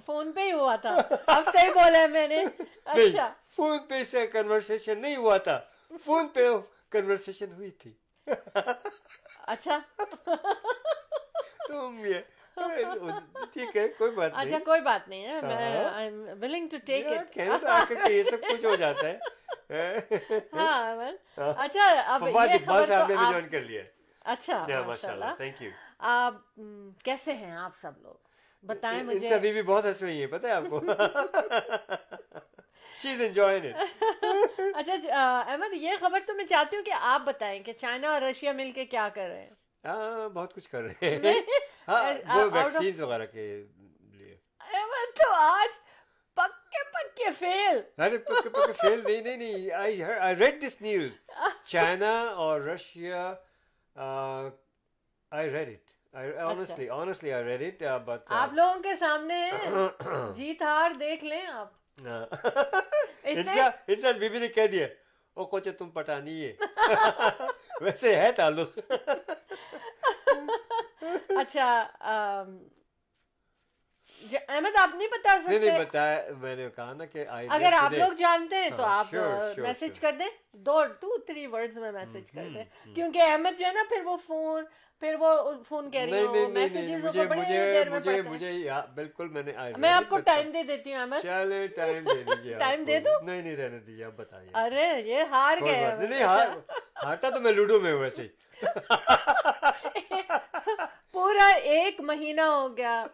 فون پہ ہی ہوا تھا اب صحیح بولا میں نے اچھا فون پہ سے کنورسیشن نہیں ہوا تھا فون پہ کنورسیشن ہوئی تھی اچھا تم یہ ٹھیک ہے کوئی بات اچھا کوئی بات نہیں ہے ولنگ ٹو ٹیک اٹ یہ سب کچھ ہو جاتا ہے ہاں اچھا اب یہ خبر تو آپ کر لیا اچھا ماشاءاللہ تھینک یو آپ کیسے ہیں آپ سب لوگ بتائیں مجھے سبھی بھی بہت ہنس رہی ہیں پتہ ہے آپ کو شیز انجوائنگ اٹ اچھا احمد یہ خبر تو میں چاہتی ہوں کہ آپ بتائیں کہ چائنا اور رشیا مل کے کیا کر رہے ہیں ہاں بہت کچھ کر رہے ہیں۔ ہاں وہ ویکسینز وغیرہ کے لیے۔ تو آج پکے پکے فیل ارے پکے پکے فیل نہیں نہیں نہیں۔ I I read this news China اور رشیا آئی ریڈ اٹ آپ لوگوں کے سامنے جیت ہار دیکھ لیں آپ۔ انسان بی بی نے کہہ دیا او کوچے تم پٹانی ہے۔ ویسے ہے تعلق۔ اچھا احمد آپ نہیں بتا سکتے نہیں بتایا میں نے کہا نا کہ اگر آپ لوگ جانتے ہیں تو ہاں، آپ میسج کر دیں۔ دو ٹو تھری ورڈز میں میسج کر دیں۔ کیونکہ احمد جو ہے نا پھر وہ فون پھر وہ فون کہہ رہی ہوں میسیجز وہ بڑے دیر میں پڑھتے ہیں۔ مجھے ہاں، بالکل میں نے میں آپ کو ٹائم دے دیتی ہوں احمد۔ چلے ٹائم دے دیجیے ٹائم دے دوں نہیں نہیں رہنے دیجیے آپ بتائیے۔ ارے یہ ہار گئے نہیں ہار ہارتا تو میں لوڈو میں ہوں ویسے ہی۔ پورا ایک مہینہ ہو گیا۔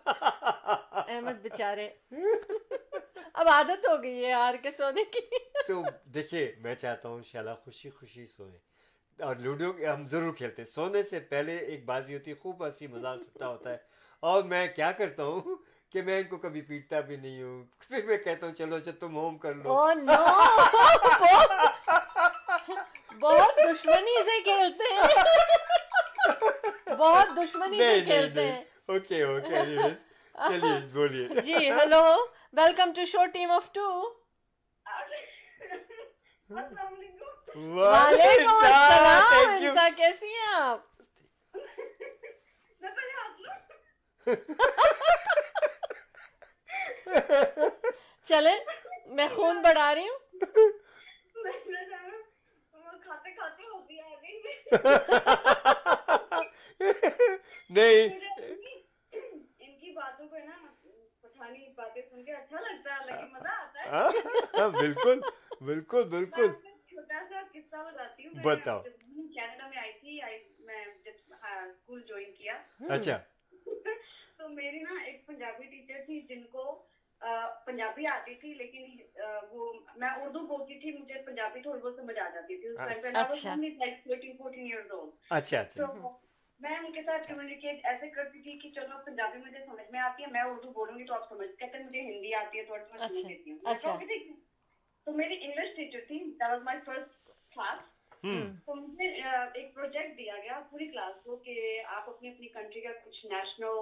احمد بےچارے اب عادت ہو گئی ہے ہار کے سونے کی۔ تو دیکھیے میں چاہتا ہوں شالا خوشی خوشی سوئے۔ اور لوڈو ہم ضرور کھیلتے ہیں۔ سونے سے پہلے ایک بازی ہوتی ہے خوب ہنسی مذاق چھٹا ہوتا ہے۔ اور میں کیا کرتا ہوں کہ میں ان کو کبھی پیٹتا بھی نہیں ہوں۔ پھر میں کہتا ہوں چلو اچھا تم ہوم کر لو۔ oh بہت دشمنی سے کھیلتے ہیں۔ بہت دشمنی سے کھیلتے ہیں۔ اوکے اوکے چلیے بولیے۔ جی hello welcome to show Team of Two وعلیکم السلام انسا کیسی ہیں آپ؟ چلے میں خون بڑھا رہی ہوں۔ نہیں بالکل بالکل بالکل چھوٹا سا قصہ بتاتی ہوں بتاؤ کینیڈا میں آئی تھی میں جب اسکول جوائن کیا اچھا تو میری نا ایک پنجابی ٹیچر تھی جن کو پنجابی آتی تھی لیکن وہ میں اردو بولتی تھی مجھے پنجابی تھوڑی بہت سمجھ آ جاتی تھی میں ان کے ساتھ کمیونیکیٹ ایسے کرتی تھی کہ چلو پنجابی مجھے سمجھ میں آتی ہے میں اردو بولوں گی تو آپ سمجھ کہتے ہیں مجھے ہندی آتی ہے تھوڑا سمجھ لیتی ہوں تو میری انگلش ٹیچر تھی that was my first class تو مجھے ایک پروجیکٹ دیا گیا پوری کلاس کو کہ آپ اپنی اپنی کنٹری کا کچھ نیشنل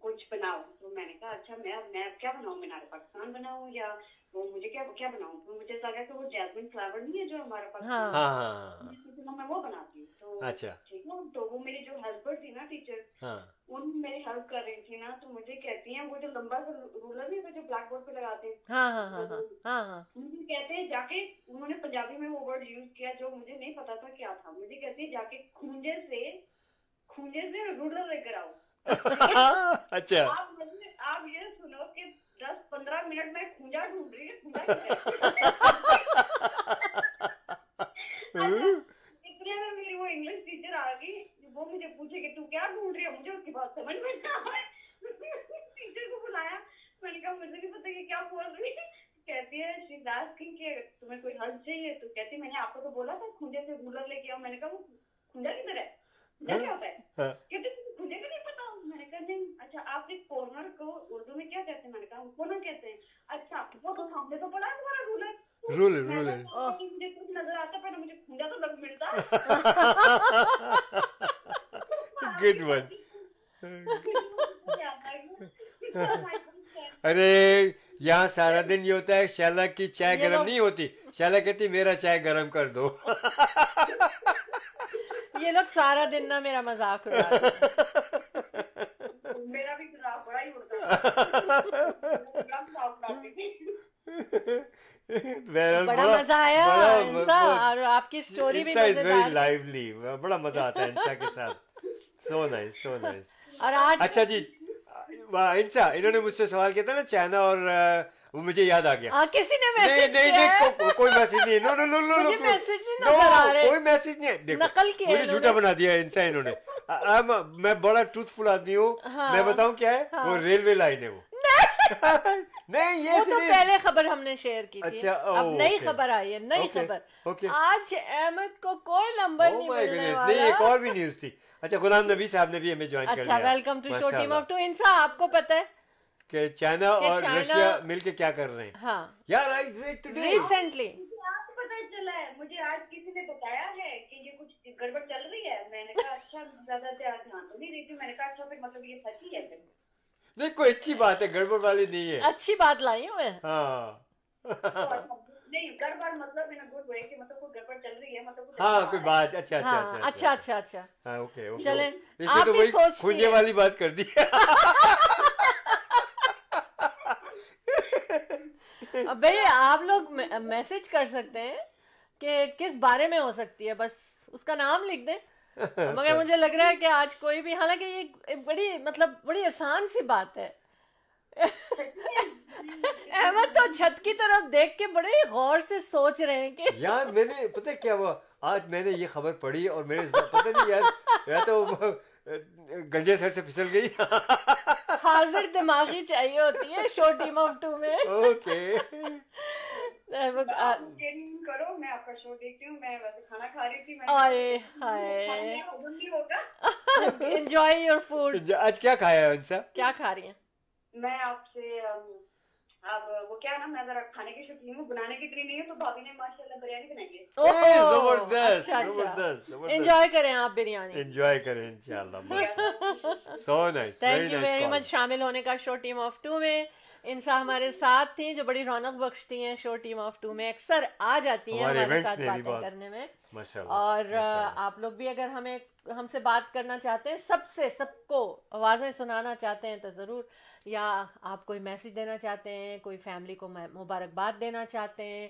کچھ بناؤ تو میں نے کہا اچھا میں میں کیا بناؤں؟ مینار پاکستان بناؤں یا وہ مجھے کیا کیا بناؤں؟ تو مجھے لگا کہ وہ جیسمین فلاور نہیں ہے جو ہمارا ہاں۔ پاکستان ہاں، ہاں، میں وہ بناتی ہوں۔ تو اچھا۔ ٹھیک ہے تو وہ میری جو ہیلپر تھی نا ٹیچر ان میری ہیلپ کر رہی تھی نا تو مجھے کہتی ہیں وہ جو لمبا سا رولر نہیں جو بلیک بورڈ پہ لگاتے مجھے کہتے ہیں جا کے انہوں نے پنجابی میں وہ ورڈ یوز کیا جو مجھے نہیں پتا تھا کیا تھا۔ مجھے کہتی ہیں جا کے کھونجے سے کھونجے سے رولر لے کر آؤ۔ اچھا آپ یہ سنو کہ دس پندرہ منٹ میں کھونجا ڈھونڈ رہی ہے کہتی ہے تمہیں کوئی ہیلپ چاہیے میں نے آپ کو تو بولا تھا کھونجے سے رولر لے کے آؤ میں نے کہا وہ کھونجا کدھر ہے کیا کا نہیں پتا میں نے کہا نہیں اچھا آپ نے کارنر کو اردو میں کیا کہتے ہیں؟ میں نے کہا کارنر کہتے ہیں؟ اچھا وہ تو سامنے تو پڑا ہے تمہارا رولر رولر رولر مجھے کچھ نظر آتا پہلے مجھے کھونجا تو لگ ملتا گڈ ون ارے یہاں سارا دن یہ ہوتا ہے شیلا کی چائے گرم نہیں ہوتی۔ شیلا کہتی میرا چائے گرم کر دو۔ یہ لوگ سارا دن نہ میرا مذاق میرا بھی بڑا ہی بڑا مزہ آیا اور آپ کی اسٹوری بھی بڑا مزہ آتا ہے اچھا جی اچھا انہوں نے مجھ سے سوال کیا تھا نا چائنا اور وہ مجھے یاد آ گیا کوئی میسج نہیں کوئی میسج نہیں مجھے جھوٹا بنا دیا انسان انہوں نے میں بڑا ٹروتھ فل آدمی ہوں میں بتاؤں کیا ہے وہ ریلوے لائن ہے وہ نہیں یہ تو پہلے خبر ہم نے شیئر کی تھی۔ اچھا، اب نئی خبر آئی ہے نئی خبر۔ آج احمد کو کوئی نمبر oh نہیں ملنے والا۔ ایک اور بھی نیوز تھی۔ اچھا غلام نبی صاحب نے بھی ہمیں جوائن کر اچھا، لیا اچھا welcome to show Team of Two Ansa آپ کو پتہ ہے کہ چائنا اور رشیا مل کے کیا کر رہے ہیں۔ ہاں۔ یار آئی ریڈ ٹوڈے ریسنٹلی مجھے آج کسی نے بتایا ہے کہ یہ کچھ گڑبڑ چل رہی ہے۔ میں نے کہا اچھا زیادہ دھیان تو نہیں رہی تھی میں نے کہا اچھا پھر مطلب یہ سچ ہی ہے۔ نہیں کوئی اچھی بات ہے گڑبڑ والی نہیں ہے اچھی بات لائی ہوں میں ہاں ہاں کوئی اچھا اچھا اچھا والی بات کر دی بھائی آپ لوگ میسج کر سکتے ہیں کہ کس بارے میں ہو سکتی ہے بس اس کا نام لکھ دیں مگر مجھے لگ رہا ہے کہ آج کوئی بھی حالانکہ یہ بڑی مطلب بڑی آسان سی بات ہے۔ احمد تو چھت کی طرف دیکھ کے بڑے غور سے سوچ رہے ہیں کہ یار میں نے پتہ کیا ہوا؟ آج میں نے یہ خبر پڑھی اور میرے پتہ نہیں یار میں تو گنجے سر سے پھسل گئی۔ حاضر دماغی چاہیے ہوتی ہے شو ٹیم آف ٹو میں۔ اوکے۔ کرو میں آپ کا شو دیکھتی ہوں میں ویسے کھانا کھا رہی تھی میں آئے ہائے۔ ہضم نہیں ہوگا۔ انجوائے یور فوڈ آج کیا کھایا ہے ان سے کیا کھا رہی ہیں؟ میں آپ سے اب وہ کیا نا میں ذرا کھانے کی شوقین ہوں بنانے کی اتنی نہیں ہے تو بھابھی نے ماشاء اللہ بریانی بنائی ہے۔ زبردست اچھا اچھا۔ زبردست زبردست۔ انجوائے کریں آپ بریانی۔ انجوائے کریں انشاءاللہ so nice thank you very much شامل ہونے کا شو ٹیم آف ٹو میں۔ انسا ہمارے ساتھ تھیں جو بڑی رونق بخشتی ہیں شو ٹیم آف ٹو میں اکثر آ جاتی ہیں ہمارے ساتھ باتیں بات- کرنے میں۔ اور۔ آپ لوگ بھی اگر ہمیں ہم سے بات کرنا چاہتے ہیں سب سے سب کو آوازیں سنانا چاہتے ہیں تو ضرور یا آپ کوئی میسج دینا چاہتے ہیں کوئی فیملی کو مبارکباد دینا چاہتے ہیں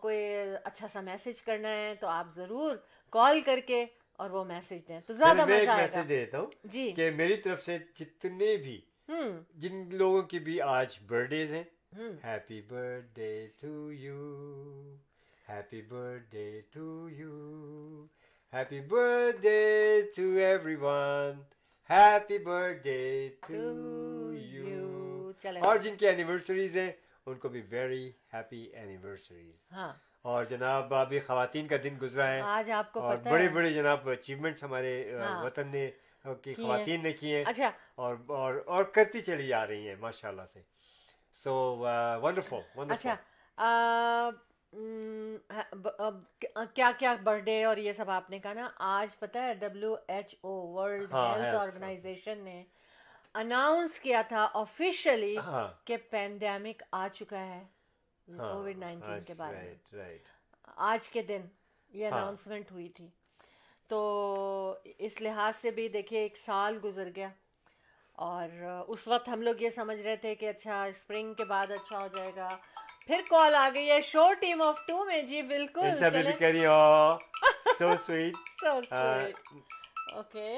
کوئی اچھا سا میسج کرنا ہے تو آپ ضرور کال کر کے اور وہ میسج دیں۔ تو زیادہ میں ایک میسج دیتا ہوں جی۔ کہ میری طرف سے جتنے بھی جن لوگوں کی بھی آج برتھ ڈیز ہیں. Happy birthday to you happy birthday to you happy birthday to everyone happy birthday to you اور جن کی اینیورسریز ہیں ان کو بھی ویری ہیپی اینیورسریز اور جناب ابھی خواتین کا دن گزرا ہے. آج آپ کو اور بڑے بڑے جناب اچیومنٹس ہمارے ہاں۔ وطن نے کی۔ خواتین نے کیے ہیں. اچھا اور اور اور کرتی چلی آ رہی ہیں ماشاء اللہ سے سو ونڈرفل اچھا ب- اب کیا کیا برتھ ڈے اور یہ سب آپ نے کہا نا؟ آج پتہ ہے ڈبلو ایچ او ورلڈ ہاں، ہیلتھ health آرگنائزیشن نے اناؤنس کیا تھا آفیشلی ہاں۔ کہ پینڈیمک آ چکا ہے کووڈ نائنٹین کے بارے میں۔ آج کے دن یہ ہاں۔ اناؤنسمنٹ ہوئی تھی۔ تو اس لحاظ سے بھی دیکھیے ایک سال گزر گیا۔ اور اس وقت ہم لوگ یہ سمجھ رہے تھے کہ اچھا اسپرنگ کے بعد اچھا ہو جائے گا۔ پھر کال آ گئی ہے شو ٹیم آف ٹو میں۔ جی بالکل رہی ہیں سو سویٹ اوکے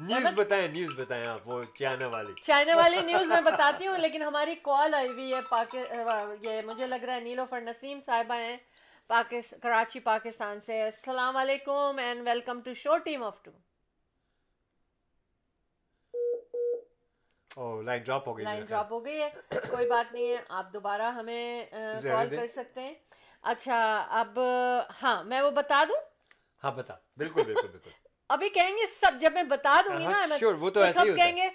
نیوز بتائیں نیوز بتائیں آپ وہ چانا والی۔ چائنا والی نیوز میں بتاتی ہوں لیکن ہماری کال آئی ہوئی ہے پاکی یہ مجھے لگ رہا ہے نیلوفر نسیم صاحبہ ہیں کراچی پاکستان سے۔ السلام علیکم and welcome to show Team of Two line drop ہو گئی لائن ڈراپ ہو گئی ہے کوئی بات نہیں ہے آپ دوبارہ ہمیں کال۔ کر سکتے ہیں اچھا اب ہاں میں وہ بتا دوں۔ ہاں بتا بالکل بالکل بالکل ابھی کہیں گے سب جب میں بتا دوں گی نا وہ تو سب کہیں گے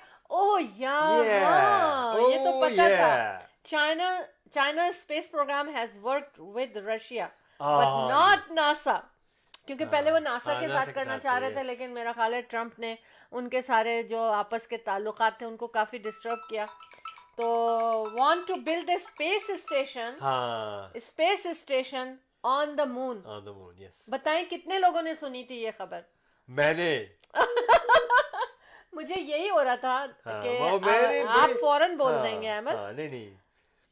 یار Yeah. ہاں یہ تو پتا تھا. China China space program has work with Russia but not NASA کیونکہ پہلے وہ ناسا کے ساتھ کرنا چاہ رہے تھے. لیکن میرا خیال ہے ٹرمپ نے ان کے سارے جو آپس کے تعلقات تھے ان کو کافی ڈسٹرب کیا۔ تو want to build a space station ہاں۔ Space station on the moon on the moon yes بتائیں کتنے لوگوں نے سنی تھی یہ خبر؟ میں نے۔ مجھے یہی ہو رہا تھا ہاں، کہ نے آپ فوراً بول ہاں، دیں گے احمد۔ ہاں نہیں نہیں۔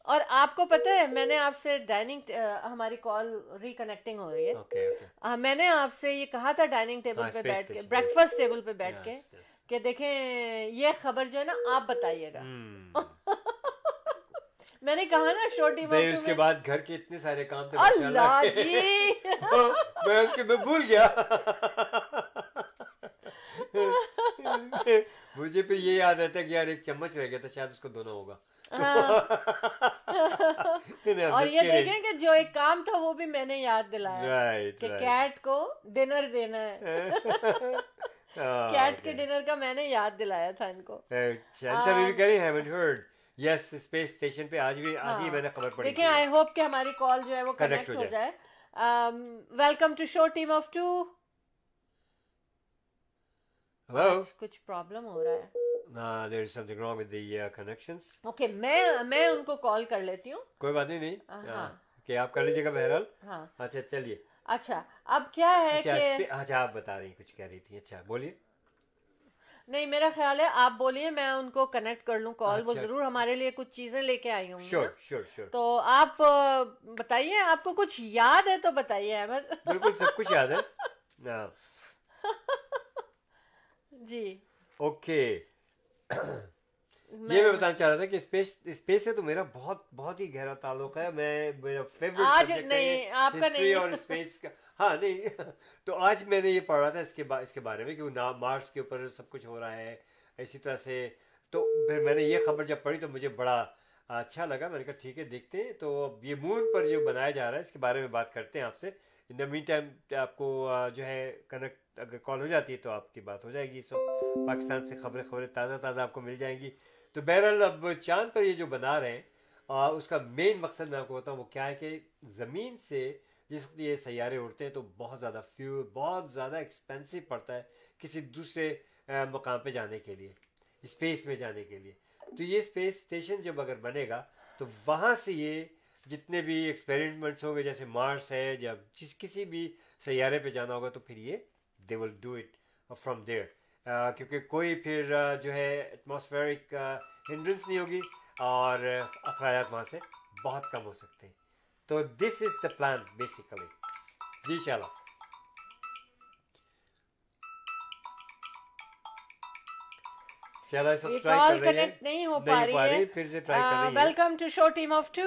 اور آپ کو پتہ ہے میں نے آپ سے ڈائننگ ہماری کال ریکنیکٹنگ ہو رہی ہے۔ میں نے آپ سے یہ کہا تھا ڈائننگ ٹیبل ہاں، پہ space بیٹھ کے بریکفاسٹ ٹیبل پہ بیٹھ کے. کہ دیکھیں یہ خبر جو ہے نا آپ بتائیے گا۔ Hmm. میں نے کہا نا چھوٹی نہیں اس کے بعد گھر کے اتنے سارے کام تھے اللہ جی۔ میں اس کے میں بھول گیا۔ مجھے پھر یہ یاد آتا ہے کہ یار ایک چمچ رہ گیا تھا شاید اس کو دھونا ہوگا ہاں۔ اور یہ. دیکھیں کہ جو ایک کام تھا وہ بھی میں نے یاد دلایا کہ. کیٹ کو ڈنر دینا ہے کیٹ کے. ڈنر کا میں نے یاد دلایا تھا ان کو یس اسپیس اسٹیشن پہ آج بھی آج ہی میں نے خبر ہاں۔ دیکھیں آئی ہوپ کہ ہماری کال جو ہے وہ کنیکٹ ہو جائے welcome to show Team of Two hello کچھ پرابلم ہو رہا ہے uh, اوکے میں میں ان کو کال کر لیتی ہوں کوئی بات نہیں ہاں۔ کہ آپ کر لیجیے گا بہرحال ہاں اچھا چلیے اچھا اب کیا ہے اچھا کہ اچھا آپ بتا رہی کچھ کہہ رہی تھی اچھا بولیے نہیں میرا خیال ہے آپ بولیے میں ان کو کنیکٹ کر لوں کال وہ۔ ضرور ہمارے لیے کچھ چیزیں لے کے آئی ہوں تو آپ بتائیے آپ کو کچھ یاد ہے تو بتائیے احمد بالکل سب کچھ یاد ہے جی اوکے یہ میں بتانا چاہ رہا تھا کہ اسپیس اسپیس سے تو میرا بہت بہت ہی گہرا تعلق ہے میں میرا فیوریٹ نہیں، آپ کا نہیں۔ اور اسپیس کا ہاں نہیں تو آج میں نے یہ پڑھ رہا تھا اس کے اس کے بارے میں کہ مارس کے اوپر سب کچھ ہو رہا ہے اسی طرح سے تو پھر میں نے یہ خبر جب پڑھی تو مجھے بڑا اچھا لگا میں نے کہا ٹھیک ہے دیکھتے ہیں تو اب یہ مون پر جو بنایا جا رہا ہے اس کے بارے میں بات کرتے ہیں آپ سے ان دا مین ٹائم آپ کو جو ہے کنیکٹ اگر کال ہو جاتی ہے تو آپ کی بات ہو جائے گی۔ سو پاکستان سے خبریں خبریں تازہ تازہ آپ کو مل جائیں گی۔ تو بہرحال اب چاند پر یہ جو بنا رہے ہیں آ، اس کا مین مقصد میں آپ کو بتاؤں وہ کیا ہے کہ زمین سے جس وقت یہ سیارے اڑتے ہیں تو بہت زیادہ فیول بہت زیادہ ایکسپینسو پڑتا ہے کسی دوسرے مقام پہ جانے کے لیے اسپیس میں جانے کے لیے۔ تو یہ اسپیس اسٹیشن جب اگر بنے گا تو وہاں سے یہ جتنے بھی ایکسپیریمنٹس ہوں گے جیسے مارس ہے جب جس کسی بھی سیارے پہ جانا ہوگا تو پھر یہ they will do it from there کیونکہ کوئی پھر آ، جو ہے ایٹماسفیرک ہنڈرنس نہیں ہوگی اور آ، اخراجات وہاں سے بہت کم ہو سکتے ہیں. تو دس از دا پلان بیسیکلی جی شاء کنیکٹ نہیں ہو پا رہی welcome to show Team of Two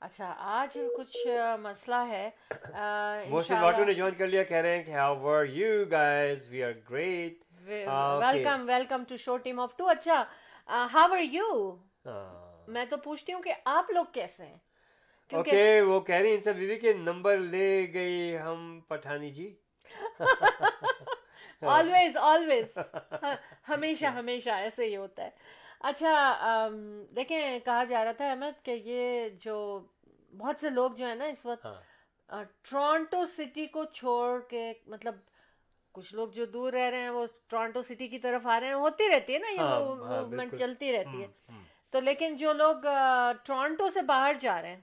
اچھا آج کچھ مسئلہ ہے۔ انشاءاللہ- واٹو نے جوائن کر لیا کہہ رہے ہیں کہ how are you guys we are great. Welcome welcome to show Team of Two. اچھا ہاؤ آر یو؟ میں تو پوچھتی ہوں کہ آپ لوگ کیسے ہیں؟ اوکے وہ کہہ رہی ہیں انسا بی بی کے نمبر لے گئی ہم پٹھانی جی۔ آلویز آلویز ہمیشہ ہمیشہ ایسے ہی ہوتا ہے۔ اچھا دیکھیں کہا جا رہا تھا احمد کہ یہ جو بہت سے لوگ جو ہے نا اس وقت ہاں ٹورانٹو سٹی کو چھوڑ کے مطلب کچھ لوگ جو دور رہ رہے ہیں وہ ٹورانٹو سٹی کی طرف آ رہے ہیں ہوتی رہتی ہے نا یہ ہاں، موو- ہاں، موومنٹ بالکل۔ چلتی رہتی ہے۔ تو لیکن جو لوگ ٹورانٹو سے باہر جا رہے ہیں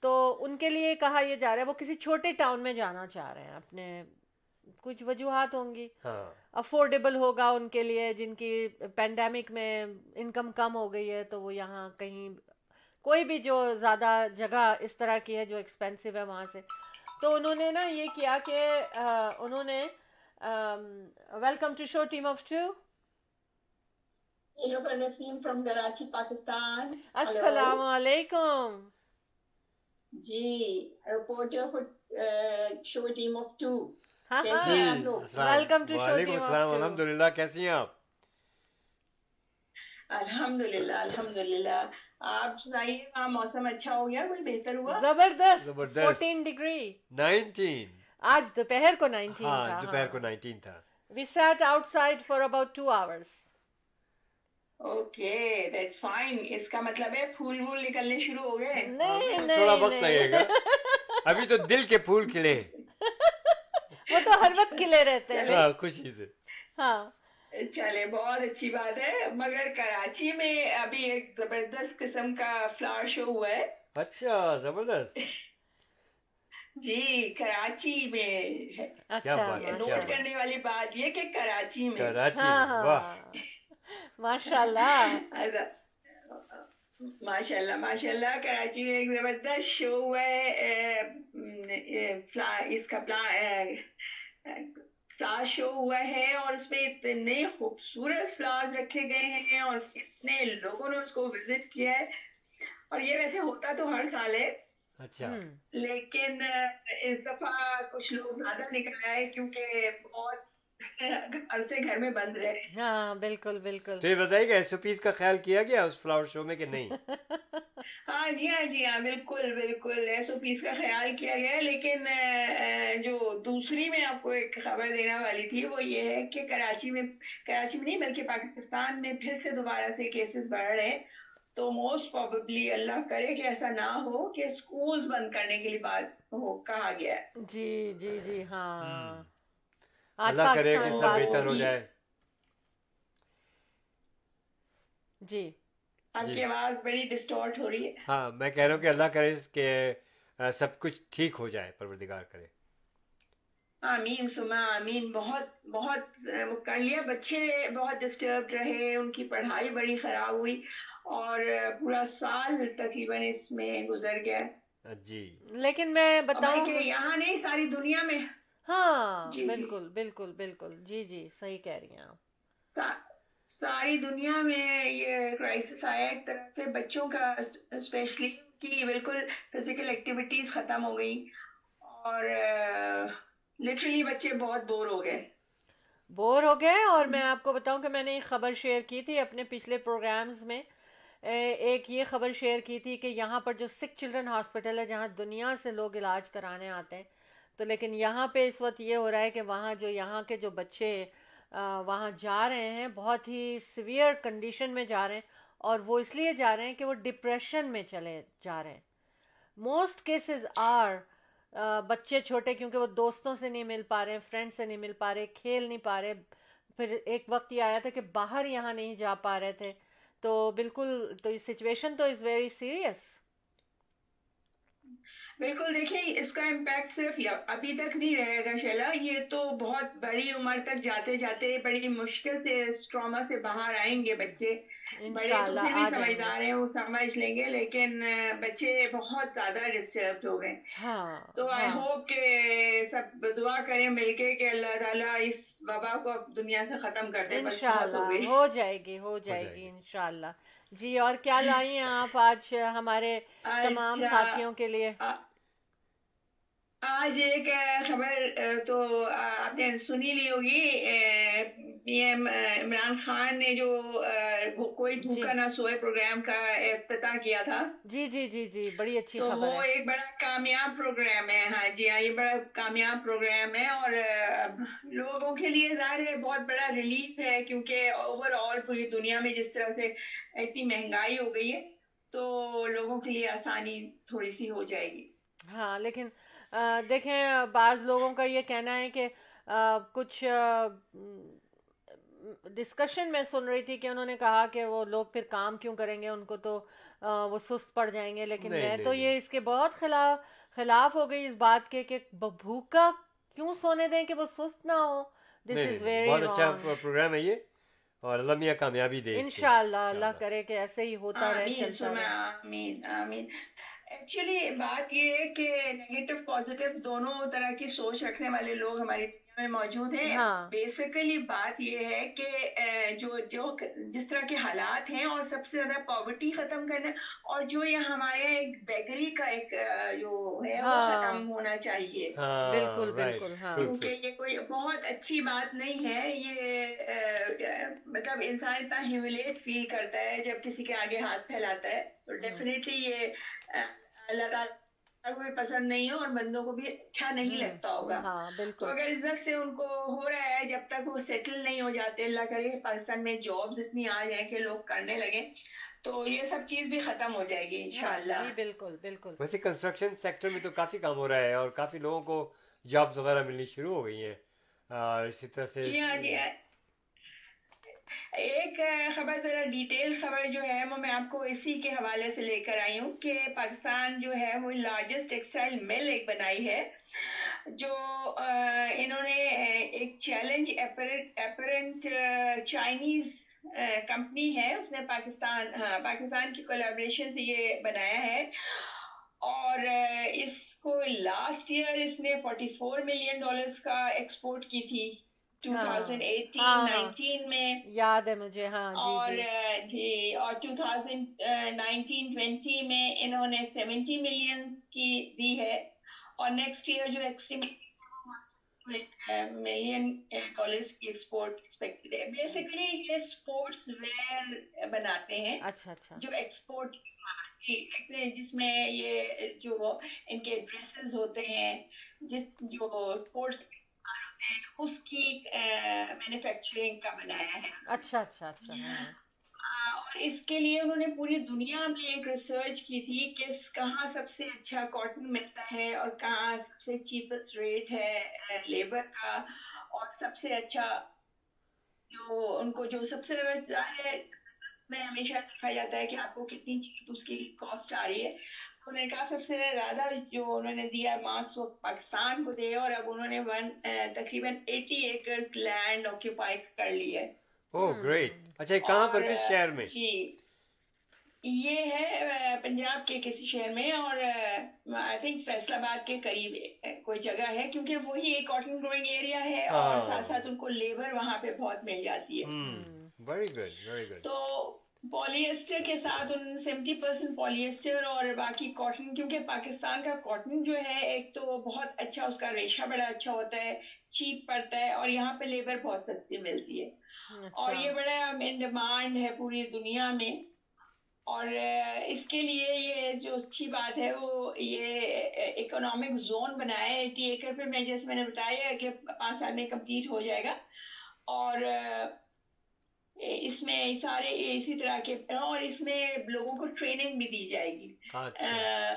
تو ان کے لیے کہا یہ جا رہا ہے وہ کسی چھوٹے ٹاؤن میں جانا چاہ رہے ہیں اپنے کچھ وجوہات ہوں گی۔ ہاں۔ افورڈیبل ہوگا ان کے لیے جن کی پینڈیمک میں انکم کم ہو گئی ہے تو وہ یہاں کہیں کوئی بھی جو زیادہ جگہ اس طرح کی ہے جو ایکسپینسو ہے وہاں سے۔ تو انہوں نے نا یہ کیا کہ انہوں نے welcome to show Team of Two Hello, Naseem from Karachi, Pakistan. السلام علیکم جی reporter for show Team of Two ہاں ہاں to Show وعلیکم السلام. الحمد للہ کیسی ہیں آپ؟ الحمد للہ الحمد للہ آپ سنائیے وہاں موسم اچھا ہو گیا کوئی بہتر ہوا؟ زبردست ڈگری نائنٹین۔ آج دوپہر کو نائنٹین ہاں دوپہر کو نائنٹین تھا۔ We sat outside for about two hours okay that's fine اس کا مطلب ہے پھول وول نکلنے شروع ہو گئے۔ نہیں تھوڑا وقت لگے گا۔ ابھی تو دل کے پھول کھلے۔ وہ تو ہر وقت کھلے رہتے ہیں۔ ہاں خوشی سے ہاں۔ چلے بہت اچھی بات ہے۔ مگر کراچی میں ابھی ایک زبردست قسم کا فلاور شو ہوا ہے۔ اچھا زبردست۔ جی کراچی میں اچھا نوٹ کرنے والی بات یہ کہ کراچی میں۔ کراچی ہاں ہاں۔ ماشاء اللہ ماشاء اللہ ماشاء اللہ کراچی میں ایک زبردست شو ہوا ہے اس کا فلاور شو ہوا ہے اور اس میں اتنے خوبصورت فلاورز رکھے گئے ہیں اور اتنے لوگوں نے اس کو وزٹ کیا ہے۔ اور یہ ویسے ہوتا تو ہر سال ہے۔ اچھا۔ لیکن اس دفعہ کچھ لوگ زیادہ نکل آئے کیونکہ بہت عرصے گھر میں بند رہے۔ ہاں بالکل بالکل۔ تو یہ بتائیے گا ایس او پیز کا خیال کیا گیا اس فلاور شو میں کہ نہیں؟ ہاں جی ہاں جی ہاں بالکل بالکل۔ ایس او پیز کا خیال کیا گیا لیکن جو دوسری میں آپ کو ایک خبر دینے والی تھی وہ یہ ہے کہ کراچی میں کراچی میں نہیں بلکہ پاکستان میں پھر سے دوبارہ سے کیسز بڑھ رہے ہیں۔ تو موسٹ پروبیبلی اللہ کرے کہ ایسا نہ ہو کہ اسکولز بند کرنے کے لیے بات ہو کہا گیا ہے۔ جی جی جی ہاں۔ اللہ کرے کہ سب بہتر ہو جائے۔ جی۔ آپ جی۔ کی آواز بڑی ڈسٹورٹ ہو رہی ہے۔ ہاں میں کہہ رہا ہوں کہ اللہ کرے کہ سب کچھ ٹھیک ہو جائے پروردگار کرے۔ آمین سما آمین۔ بہت بہت مکلیہ بچے بہت ڈسٹرب رہے ان کی پڑھائی بڑی خراب ہوئی اور پورا سال تقریباً اس میں گزر گیا۔ جی۔ لیکن میں بتاؤں کہ یہاں نہیں ساری دنیا میں۔ ہاں جی، جی۔ بالکل بالکل بالکل۔ جی جی صحیح کہہ رہی ہیں آپ۔ ساری دنیا میں یہ کرائسس آیا ایک طرف سے بچوں کا اسپیشلی کی بالکل فزیکل ایکٹیویٹیز ختم ہو گئی اور لٹرلی بچے بہت بور ہو گئے۔ بور ہو گئے اور میں آپ کو بتاؤں کہ میں نے ایک خبر شیئر کی تھی اپنے پچھلے پروگرامز میں۔ ایک یہ خبر شیئر کی تھی کہ یہاں پر جو سکھ چلڈرن ہاسپٹل ہے جہاں دنیا سے لوگ علاج کرانے آتے ہیں تو لیکن یہاں پہ اس وقت یہ ہو رہا ہے کہ وہاں جو یہاں کے جو بچے وہاں جا رہے ہیں، بہت ہی سویر کنڈیشن میں جا رہے ہیں اور وہ اس لیے جا رہے ہیں کہ وہ ڈپریشن میں چلے جا رہے ہیں۔ موسٹ کیسز آر بچے چھوٹے کیونکہ وہ دوستوں سے نہیں مل پا رہے ہیں فرینڈ سے نہیں مل پا رہے، کھیل نہیں پا رہے۔ پھر ایک وقت یہ آیا تھا کہ باہر یہاں نہیں جا پا رہے تھے۔ تو بالکل تو یہ سچویشن تو از ویری سیریس بالکل دیکھیں اس کا امپیکٹ صرف ابھی تک نہیں رہے گا شیلا یہ تو بہت بڑی عمر تک جاتے جاتے بڑی مشکل سے اس ٹراما سے باہر آئیں گے بچے۔ بڑے بھی سمجھدار ہیں وہ سمجھ لیں گے لیکن بچے بہت زیادہ ڈسٹربڈ ہو گئے۔ ہاں، تو آئی ہوپ ہاں۔ کہ سب دعا کریں مل کے کہ اللہ تعالیٰ اس وبا کو دنیا سے ختم کر دے ہو جائے گی ہو جائے گی انشاءاللہ۔ جی اور کیا لائی ہیں آپ آج ہمارے تمام اچھا۔ ساتھیوں کے لیے؟ آج ایک خبر تو آپ نے سنی لی ہوگی پی ایم عمران خان نے جو کوئی جی۔ بھوکا نہ سوئے پروگرام کا افتتاح کیا تھا۔ جی جی جی جی بڑی اچھی تو وہ ایک بڑا کامیاب پروگرام ہے۔ ہاں جی ہاں یہ بڑا کامیاب پروگرام ہے اور لوگوں کے لیے ظاہر ہے بہت بڑا ریلیف ہے کیونکہ اوور آل پوری دنیا میں جس طرح سے اتنی مہنگائی ہو گئی ہے تو لوگوں کے لیے آسانی تھوڑی سی ہو جائے گی۔ ہاں لیکن دیکھیں بعض لوگوں کا یہ کہنا ہے کہ کچھ ڈسکشن میں سن رہی تھی کہ انہوں نے کہا کہ وہ لوگ پھر کام کیوں کریں گے؟ ان کو تو وہ سست پڑ جائیں گے لیکن میں تو یہ اس کے بہت خلاف خلاف ہو گئی اس بات کے کہ بھوکا کیوں سونے دیں کہ وہ سست نہ ہو دس از ویری بہت اچھا پروگرام ہے یہ اور اللہ میاں کامیابی دے انشاءاللہ اللہ کرے کہ ایسے ہی ہوتا رہے چلتا رہے۔ آمین آمین۔ ایکچولی بات یہ ہے کہ نگیٹو پازیٹیو دونوں طرح کی سوچ رکھنے والے لوگ ہماری دنیا میں موجود ہیں بیسیکلی بات یہ ہے کہ جو جو جس طرح کے حالات ہیں اور سب سے زیادہ پاورٹی ختم کرنا اور جو یہ ہمارے ایک بیکری کا ایک جو ہے وہ ختم ہونا چاہیے بالکل بالکل کیونکہ یہ کوئی بہت اچھی بات نہیں ہے یہ مطلب انسان اتنا ہیومیلیٹ فیل کرتا ہے جب کسی کے آگے ہاتھ پھیلاتا ہے تو ڈیفینیٹلی یہ اللہ کا پسند نہیں ہو اور بندوں کو بھی اچھا نہیں لگتا ہوگا۔ ہاں، تو اگر عزت سے ان کو ہو رہا ہے جب تک وہ سیٹل نہیں ہو جاتے اللہ کرے پاکستان میں جابز اتنی آ جائیں کہ لوگ کرنے لگیں تو یہ سب چیز بھی ختم ہو جائے گی انشاءاللہ۔ ہاں، جی بالکل بالکل۔ ویسے کنسٹرکشن سیکٹر میں تو کافی کام ہو رہا ہے اور کافی لوگوں کو جابز وغیرہ ملنی شروع ہو گئی ہیں۔ اسی طرح سے جی ہاں، جی، ایک خبر ذرا ڈیٹیل خبر جو ہے وہ میں آپ کو اسی کے حوالے سے لے کر آئی ہوں کہ پاکستان جو ہے وہ لارجسٹ ٹیکسٹائل مل ایک بنائی ہے، جو انہوں نے ایک چیلنج اپرنٹ چائنیز کمپنی ہے، اس نے پاکستان ہاں پاکستان کی کولیبریشن سے یہ بنایا ہے۔ اور اس کو لاسٹ ایئر اس نے 44 ملین ڈالرز کا ایکسپورٹ کی تھی۔ Oh. یاد ہے مجھے ہاں جی، اور جی۔, جی، اور 2019-20 میں انہوں نے کی دی ہے۔ اور نیکسٹ ایئر جو ملین کی ایکسپورٹ ایکسپیکٹڈ ہے۔ بیسیکلی یہ ویئر بناتے ہیں۔ اچھا اچھا۔ جو ایکسپورٹ جس میں یہ جو ان کے ڈریسز ہوتے ہیں جس جو اسپورٹس اس کی مینوفیکچرنگ کا بنایا ہے۔ اچھا اچھا اچھا ہاں۔ اور اس کے لیے انہوں نے پوری دنیا میں ایک ریسرچ کی تھی کہ کہاں سب سے اچھا کاٹن ملتا ہے اور کہاں سب سے چیپسٹ ریٹ ہے لیبر کا۔ اور سب سے اچھا جو ان کو جو سب سے ظاہر ہے میں ہمیشہ دیکھا جاتا ہے کہ آپ کو کتنی چیپ اس کی کاسٹ آ رہی ہے۔ انہوں نے کہا سب سے زیادہ جو انہوں نے دیا مارکس وہ پاکستان کو دے اور اب انہوں نے ون تقریباً ایٹی ایکرز لینڈ آکوپائی کر لی ہے۔ او ہاں۔ گریٹ۔ اچھا کہاں پر کس شہر میں؟ جی یہ ہے پنجاب کے کسی شہر میں اور آئی تھنک فیصل آباد کے قریب کوئی جگہ ہے کیونکہ وہی ایک کاٹن گروئنگ ایریا ہے اور ہاں۔ ساتھ ساتھ ان کو لیبر وہاں پہ بہت مل جاتی ہے۔ تو پولیسٹر کے ساتھ ان سیونٹی پرسینٹ پولیسٹر اور باقی کاٹن کیونکہ پاکستان کا کاٹن جو ہے ایک تو بہت اچھا اس کا ریشا بڑا اچھا ہوتا ہے چیپ پڑتا ہے اور یہاں پہ لیبر بہت سستی ملتی ہے۔ اور اچھا۔ یہ بڑا ان ڈیمانڈ ہے پوری دنیا میں۔ اور اس کے لیے یہ جو اچھی بات ہے وہ یہ اکنامک زون بنایا ہے ایٹی ایکڑ پہ۔ میں جیسے میں نے بتایا کہ پانچ سال میں کمپلیٹ ہو جائے گا۔ اور اس میں سارے اسی طرح کے اور اس میں لوگوں کو ٹریننگ بھی دی جائے گی۔ اچھا۔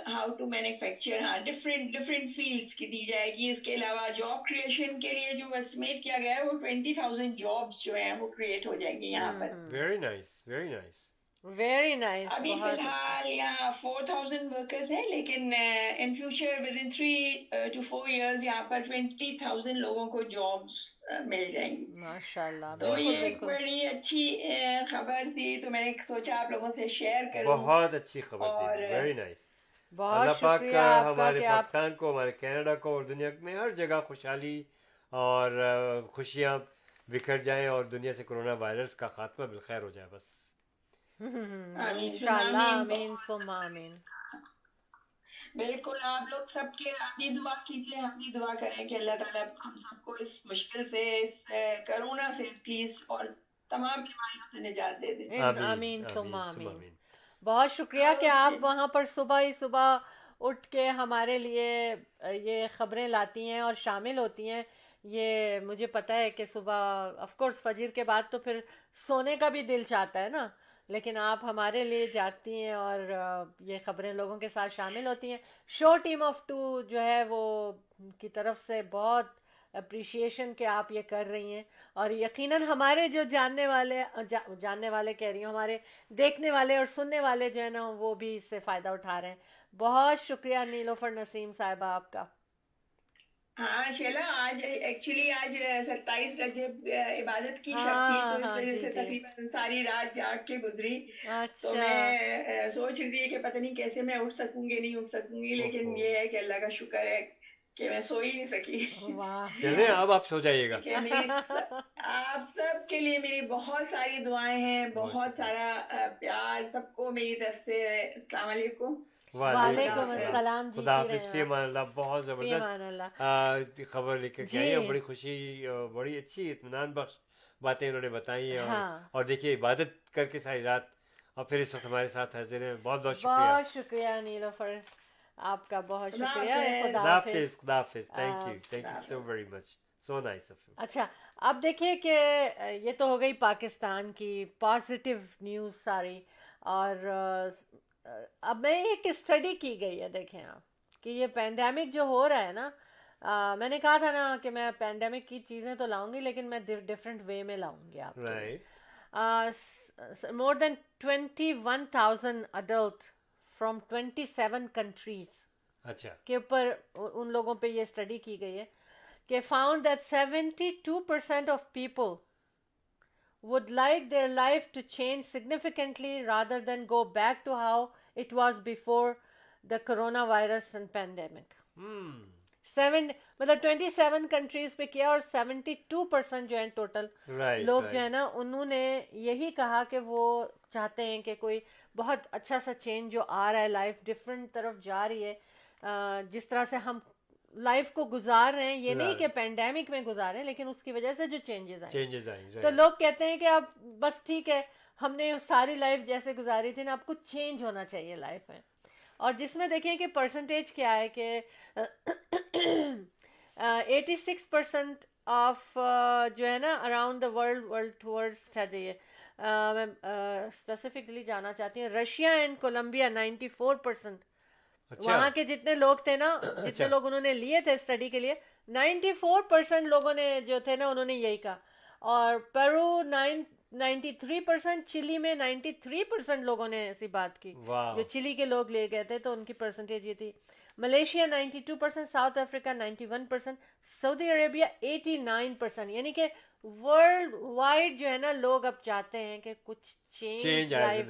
ہاؤ ٹو مینوفیکچر ہاں ڈفرینٹ ڈفرینٹ فیلڈس کی دی جائے گی۔ اس کے علاوہ جاب کریشن کے لیے جو اسٹیمیٹ کیا گیا ہے وہ ٹوینٹی تھاؤزینڈ جابس جو ہیں وہ کریٹ ہو جائیں گے یہاں پر۔ Very nice very nice very nice ابھی فی الحال یہاں فور تھاؤزینڈ ورکرز ہیں لیکن in future with in three two four years یہاں پر ٹوینٹی تھاؤزینڈ لوگوں کو جابس مل جائیں گی۔ ماشاء اللہ تو یہ ایک بڑی اچھی خبر تھی تو میں نے سوچا آپ لوگوں سے شیئر کروں۔ بہت اچھی خبر تھی ویری نائس بہت اللہ پاک کا ہمارے پاکستان کو ہمارے کینیڈا کو اور دنیا میں ہر جگہ خوشحالی اور خوشیاں بکھر جائیں اور دنیا سے کرونا وائرس کا خاتمہ بالخیر ہو جائے بس۔ انشاءاللہ آمین ثم آمین۔ بالکل آپ لوگ سب کے اپنی دعا کیجیے ہم بھی دعا کریں کہ اللہ تعالیٰ ہم سب کو اس مشکل سے اس کرونا سے پلیز اور تمام بیماریوں سے نجات دے دیں آمین آمین بہت شکریہ کہ آپ وہاں پر صبح ہی صبح اٹھ کے ہمارے لیے یہ خبریں لاتی ہیں اور شامل ہوتی ہیں۔ یہ مجھے پتہ ہے کہ صبح آف کورس فجر کے بعد تو پھر سونے کا بھی دل چاہتا ہے نا۔ لیکن آپ ہمارے لیے جاگتی ہیں اور یہ خبریں لوگوں کے ساتھ شامل ہوتی ہیں۔ شو ٹیم آف ٹو جو ہے وہ کی طرف سے بہت اپریشیشن کہ آپ یہ کر رہی ہیں۔ اور یقیناً ہمارے جو جاننے والے جاننے والے کہہ رہی ہوں، ہمارے دیکھنے والے اور سننے والے جو ہیں نا، وہ بھی اس سے فائدہ اٹھا رہے ہیں۔ بہت شکریہ نیلوفر نسیم صاحبہ آپ کا۔ ہاں شیلا آج ایکچولی آج ستائیس رجب عبادت کی شب تھی تو اس وجہ سے تقریباً ساری رات جاگ کے گزری۔ تو میں سوچ رہی تھی کہ پتہ نہیں کیسے میں اٹھ سکوں گی نہیں اٹھ سکوں گی لیکن یہ ہے کہ اللہ کا شکر ہے کہ میں سو ہی نہیں سکی۔ چلے اب آپ سو جائیے گا۔ آپ سب کے لیے میری بہت ساری دعائیں ہیں بہت سارا پیار سب کو میری طرف سے السلام علیکم۔ وعلیکم السلام. جی خدا حافظ فی امان اللہ بہت زبردست. خبر لے کے آئی بڑی خوشی بڑی اچھی اطمینان بخش باتیں انہوں نے بتائی ہیں اور دیکھیے عبادت کر کے ساری رات اور پھر اس وقت ہمارے ساتھ حاضر ہیں۔ بہت بہت شکریہ۔ بہت شکریہ نیلوفر آپ کا بہت شکریہ۔ خدا حافظ۔ خدا حافظ۔ Thank you thank you so very much so nice اچھا اب دیکھیے کہ یہ تو ہو گئی پاکستان کی پازیٹیو نیوز ساری اور اب میں ایک اسٹڈی کی گئی ہے دیکھیں آپ کہ یہ پینڈیمک جو ہو رہا ہے نا میں نے کہا تھا نا کہ میں پینڈیمک کی چیزیں تو لاؤں گی لیکن میں ڈفرینٹ وے میں لاؤں گی آپ more than twenty one thousand adult from twenty seven countries کے اوپر ان لوگوں پہ یہ اسٹڈی کی گئی ہے کہ found that seventy two percent of people would like their life to change significantly rather than go back to how it was before the coronavirus and pandemic. Seven مطلب ٹوینٹی سیون کنٹریز پہ کیا اور seventy two percent جو ہے total لوگ جو ہے نا انہوں نے یہی کہا کہ وہ چاہتے ہیں کہ کوئی بہت اچھا سا چینج جو آ رہا ہے لائف ڈفرینٹ طرف جا رہی ہے جس طرح سے ہم لائف کو گزار رہے ہیں یہ نہیں کہ پینڈیمک میں گزار رہے ہیں لیکن اس کی وجہ سے جو چینجز آئے۔ تو لوگ کہتے ہیں کہ اب بس ٹھیک ہے ہم نے ساری لائف جیسے گزاری تھی نا اب کچھ چینج ہونا چاہیے لائف میں۔ اور جس میں دیکھیں کہ پرسنٹیج کیا ہے کہ ایٹی سکس پرسینٹ آف جو ہے نا around the world world towards چاہیے میں اسپیسیفکلی جانا چاہتی ہوں Russia and Colombia ninety four percent وہاں کے جتنے لوگ تھے نا جتنے لوگ انہوں نے لیے تھے اسٹڈی کے لیے نائنٹی فور پرسینٹ لوگوں نے جو تھے نا انہوں نے یہی کہا۔ اور Peru nine ninety three percent Chile میں نائنٹی تھری پرسینٹ لوگوں نے ایسی بات کی۔ جو چلی کے لوگ لے گئے تھے تو ان کی پرسنٹیج یہ تھی۔ Malaysia ninety two percent South Africa ninety one percent Saudi Arabia eighty nine percent یعنی کہ ورلڈ وائڈ جو ہے نا لوگ اب چاہتے ہیں کہ کچھ چینج آیا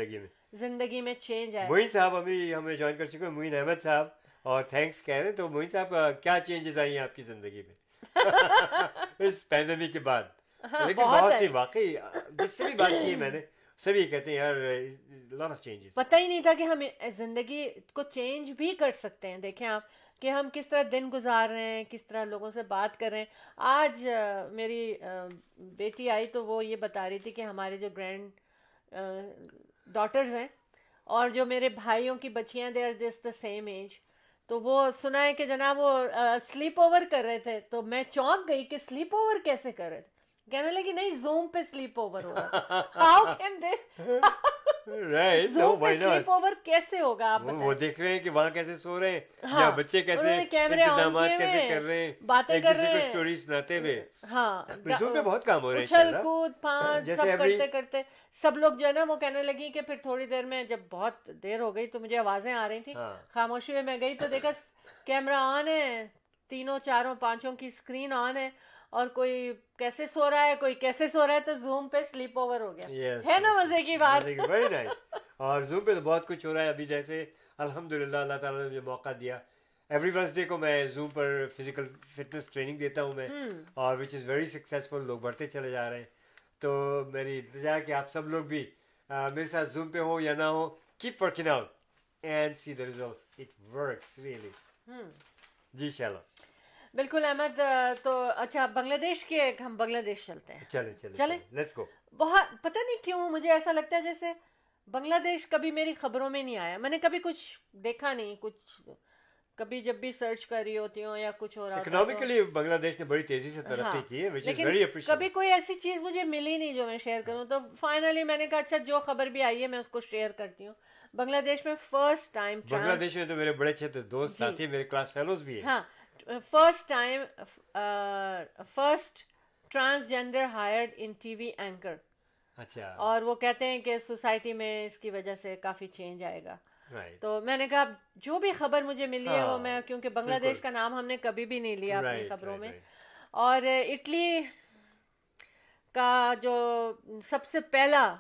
زندگی میں چینج آئے۔ موین صاحب ابھی ہمیں جوائن کر چکے ہیں موین احمد صاحب اور تھینکس کہہ رہے ہیں۔ تو موین صاحب کیا چینجز آئی ہیں آپ کی زندگی میں؟ اس پیندمیک کے بعد۔ لیکن بہت سی واقعی جس سے بھی بات کی میں نے سبھی کہتے ہیں یار لاٹ آف چینجز پتہ ہی نہیں تھا کہ ہم زندگی کو چینج بھی کر سکتے ہیں۔ دیکھیں آپ کہ ہم کس طرح دن گزار رہے ہیں کس طرح لوگوں سے بات کر رہے ہیں۔ آج میری بیٹی آئی تو وہ یہ بتا رہی تھی کہ ہمارے جو گرینڈ ڈاٹرز ہیں اور جو میرے بھائیوں کی بچیاں they are just the same age تو وہ سنا ہے کہ جناب وہ سلیپ اوور کر رہے تھے۔ تو میں چونک گئی کہ سلیپ اوور کیسے کر رہے تھے؟ کہنے لگی، نہیں زوم پہ سلیپ اوور ہو رہا how can they write sleep over کیسے ہوگا آپ وہ دیکھ رہے ہیں کہ وہاں کیسے سو رہے ہیں ہاں، یا بچے کیسے انتظامات کیسے کر رہے ہیں باتیں کر رہے ہیں۔ سناتے ہوئے۔ ہاں پہ بہت کام ہو رہے ہیں۔ کود سب کرتے کرتے سب لوگ جو ہے نا وہ کہنے لگی کہ پھر تھوڑی دیر میں جب بہت دیر ہو گئی تو مجھے آوازیں آ رہی تھیں۔ ہاں۔ خاموشی میں میں گئی تو دیکھا کیمرہ آن ہے تینوں چاروں پانچوں کی اسکرین آن ہے۔ اور کوئی کیسے سو رہا ہے کوئی کیسے سو رہا ہے تو زوم پہ سلیپ اوور ہو گیا۔ ہے نا مزے کی بات؟ اور زوم پہ تو بہت کچھ ہو رہا ہے۔ ابھی جیسے الحمد للہ اللہ تعالیٰ نے مجھے موقع دیا۔ ایوری ونسڈے کو میں زوم پر فزیکل فٹنس ٹریننگ دیتا ہوں میں۔ اور وچ از ویری سکسیزفل لوگ بڑھتے چلے جا رہے ہیں۔ تو میری التجا ہے کہ آپ سب لوگ بھی میرے ساتھ زوم پہ ہو یا نہ ہو keep working out and see the results it works really جی شیلا بالکل احمد تو اچھا بنگلہ دیش کے ہم بنگلہ دیش چلتے ہیں۔ چلے چلے چلیں؟ لیٹس گو بہت پتہ نہیں کیوں مجھے ایسا لگتا ہے جیسے بنگلہ دیش کبھی میری خبروں میں نہیں آیا۔ میں نے کبھی کچھ دیکھا نہیں کچھ کبھی جب بھی سرچ کر رہی ہوتی ہوں یا کچھ ہو رہا اکنامکلی بنگلہ دیش نے بڑی تیزی سے ترقی ہاں، کی ہے وچ از کبھی کوئی ایسی چیز مجھے ملی نہیں جو میں شیئر کروں۔ تو فائنلی میں نے کہا اچھا جو خبر بھی آئی ہے میں اس کو شیئر کرتی ہوں۔ بنگلہ دیش میں فرسٹ ٹائم بنگلہ دیش میں تو میرے بڑے اچھے دوست جی۔ ساتھی میرے کلاس فیلوز بھی ہیں۔ ہاں first time first transgender hired in T V anchor اچھا اور وہ کہتے ہیں کہ سوسائٹی میں اس کی وجہ سے کافی چینج آئے گا۔ تو میں نے کہا جو بھی خبر مجھے ملی ہے وہ ہاں، میں کیونکہ بنگلہ۔ دیش کا نام ہم نے کبھی بھی نہیں لیا اپنی خبروں میں۔ اور اٹلی کا جو سب سے پہلا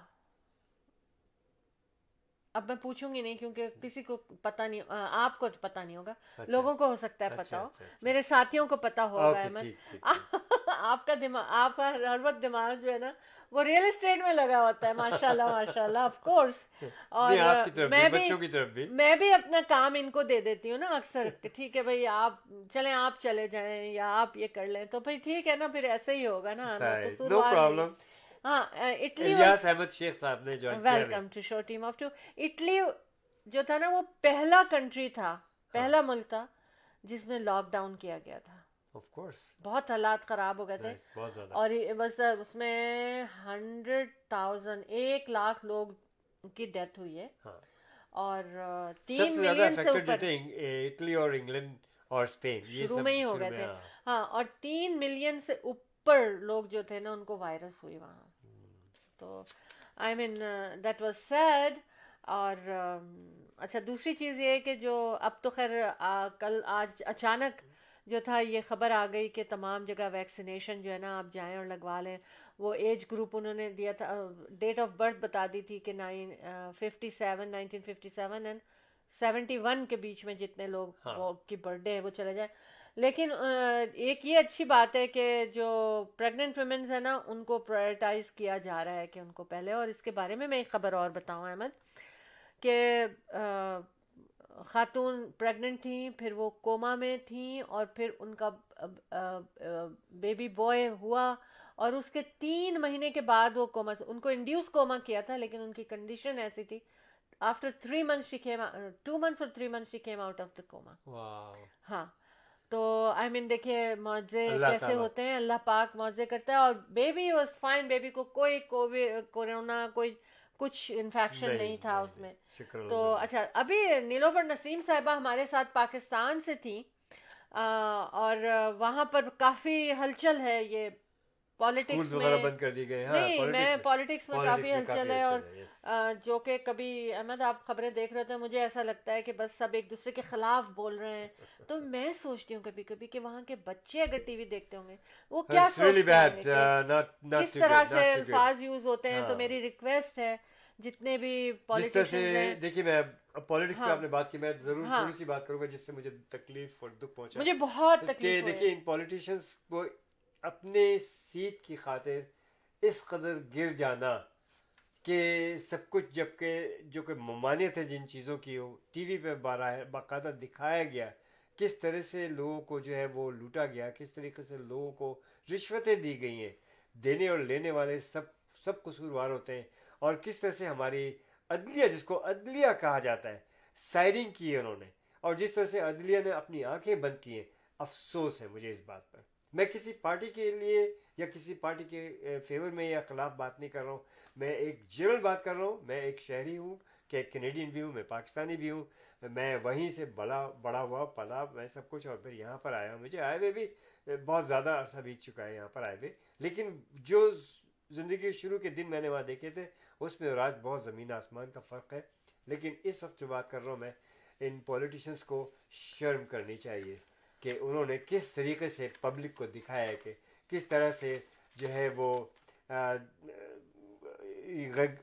اب میں پوچھوں گی نہیں کیونکہ کسی کو پتہ نہیں آپ کو پتہ نہیں ہوگا۔ اچھا۔ لوگوں کو ہو سکتا ہے اچھا، پتہ ہو۔ اچھا،۔ میرے ساتھیوں کو پتہ ہوگا آپ کا دماغ آپ کا ہر وقت دماغ جو ہے نا وہ ریئل اسٹیٹ میں لگا ہوتا ہے ماشاء اللہ ماشاء اللہ آف کورس اور میں بھی میں بھی اپنا کام ان کو دے دیتی ہوں نا اکثر۔ ٹھیک ہے بھائی آپ چلیں آپ چلے جائیں یا آپ یہ کر لیں تو پھر ٹھیک ہے نا پھر ایسے ہی ہوگا نا ہاں اٹلی الیاس احمد شیخ صاحب نے جوائن کیا welcome to show Team of Two Italy جو تھا نا وہ پہلا کنٹری تھا پہلا ملک تھا جس میں لاک ڈاؤن کیا گیا تھا۔ بہت حالات خراب ہو گئے تھے۔ اور بس اس میں ہنڈریڈ تاؤزینڈ ایک لاکھ لوگ کی ڈیتھ ہوئی ہے۔ ہاں۔ اور تین ملین سے اوپر۔ اٹلی اور انگلینڈ اور اسپین شروع میں ہی ہو گئے تھے۔ ہاں۔ ہاں اور تین ملین سے اوپر لوگ جو تھے نا ان کو وائرس ہوئی وہاں۔ تو I mean that was sad اور اچھا دوسری چیز یہ ہے کہ جو اب تو خیر کل آج اچانک جو تھا یہ خبر آ گئی کہ تمام جگہ ویکسینیشن جو ہے نا آپ جائیں اور لگوا لیں۔ وہ ایج گروپ انہوں نے دیا تھا ڈیٹ آف برتھ بتا دی تھی کہ nine fifty seven nineteen fifty seven and seventy one کے بیچ میں جتنے لوگ وہ کی برتھ ڈے ہے وہ چلے جائیں۔ لیکن ایک یہ اچھی بات ہے کہ جو پریگننٹ ویمنز ہیں نا ان کو پرائرٹائز کیا جا رہا ہے کہ ان کو پہلے اور اس کے بارے میں میں ایک خبر اور بتاؤں احمد کہ خاتون پریگننٹ تھیں پھر وہ کوما میں تھیں اور پھر ان کا بیبی بوائے ہوا اور اس کے تین مہینے کے بعد وہ کوما ان کو انڈیوس کوما کیا تھا لیکن ان کی کنڈیشن ایسی تھی after three month she came to months اور three month she came out of the coma ہاں۔ تو آئی مین دیکھیے معاوضے کیسے ہوتے ہیں اللہ پاک معاوضے کرتا ہے اور بیبی واز فائن بیبی کو کوئی کورونا کوئی کچھ انفیکشن نہیں تھا اس میں۔ تو اچھا ابھی نیلوفر نسیم صاحبہ ہمارے ساتھ پاکستان سے تھیں اور وہاں پر کافی ہلچل ہے یہ پالیٹکس میں بند کر دی گئے ہاں نہیں میں پالیٹکس میں کافی میں ہلچل ہے اور جو کہ کبھی احمد آپ خبریں دیکھ رہے تھے مجھے ایسا لگتا ہے کہ بس سب ایک دوسرے کے خلاف بول رہے ہیں تو میں سوچتی ہوں کبھی کبھی کہ وہاں کے بچے اگر ٹی وی دیکھتے ہوں گے وہ کیا سوچتے not کس طرح سے. الفاظ یوز ہوتے ہیں تو ہاں۔ میری ریکویسٹ ہے جتنے بھی ہیں دیکھیے میں پالیٹکس ہاں۔ پہ آپ نے بات کی میں ضرور ہاں۔ تھوڑی سی بات کروں گا جس سے مجھے تکلیف اور دکھ پہنچا مجھے بہت تکلیف دیکھیے ان پولیٹیشنس کو اپنے سیٹ کی خاطر اس قدر گر جانا کہ سب کچھ جبکہ جو کہ ممانعت ہے جن چیزوں کی ٹی وی پہ باراہ- باقاعدہ دکھایا گیا۔ کس طرح سے لوگوں کو جو ہے وہ لوٹا گیا، کس طریقے سے لوگوں کو رشوتیں دی گئی ہیں، دینے اور لینے والے سب سب قصوروار ہوتے ہیں۔ اور کس طرح سے ہماری عدلیہ، جس کو عدلیہ کہا جاتا ہے سائرنگ کی ہے انہوں نے۔ اور جس طرح سے عدلیہ نے اپنی آنکھیں بند کی ہیں، افسوس ہے مجھے اس بات پر۔ میں کسی پارٹی کے لیے یا کسی پارٹی کے فیور میں یا خلاف بات نہیں کر رہا ہوں۔ میں ایک جنرل بات کر رہا ہوں۔ میں ایک شہری ہوں کہ ایک کینیڈین بھی ہوں، میں پاکستانی بھی ہوں۔ میں وہیں سے بڑا بڑا ہوا، پلا، میں سب کچھ اور پھر یہاں پر آیا ہوں۔ مجھے آئے ہوئے بھی بہت زیادہ عرصہ بیت چکا ہے یہاں پر آئے ہوئے لیکن جو زندگی شروع کے دن میں نے وہاں دیکھے تھے، اس میں اور آج بہت زمین آسمان کا فرق ہے۔ لیکن اس وقت جو بات کر رہا ہوں میں، ان پولیٹیشنس کو شرم کرنی چاہیے۔ کہ انہوں نے کس طریقے سے پبلک کو دکھایا ہے کہ کس طرح سے جو ہے وہ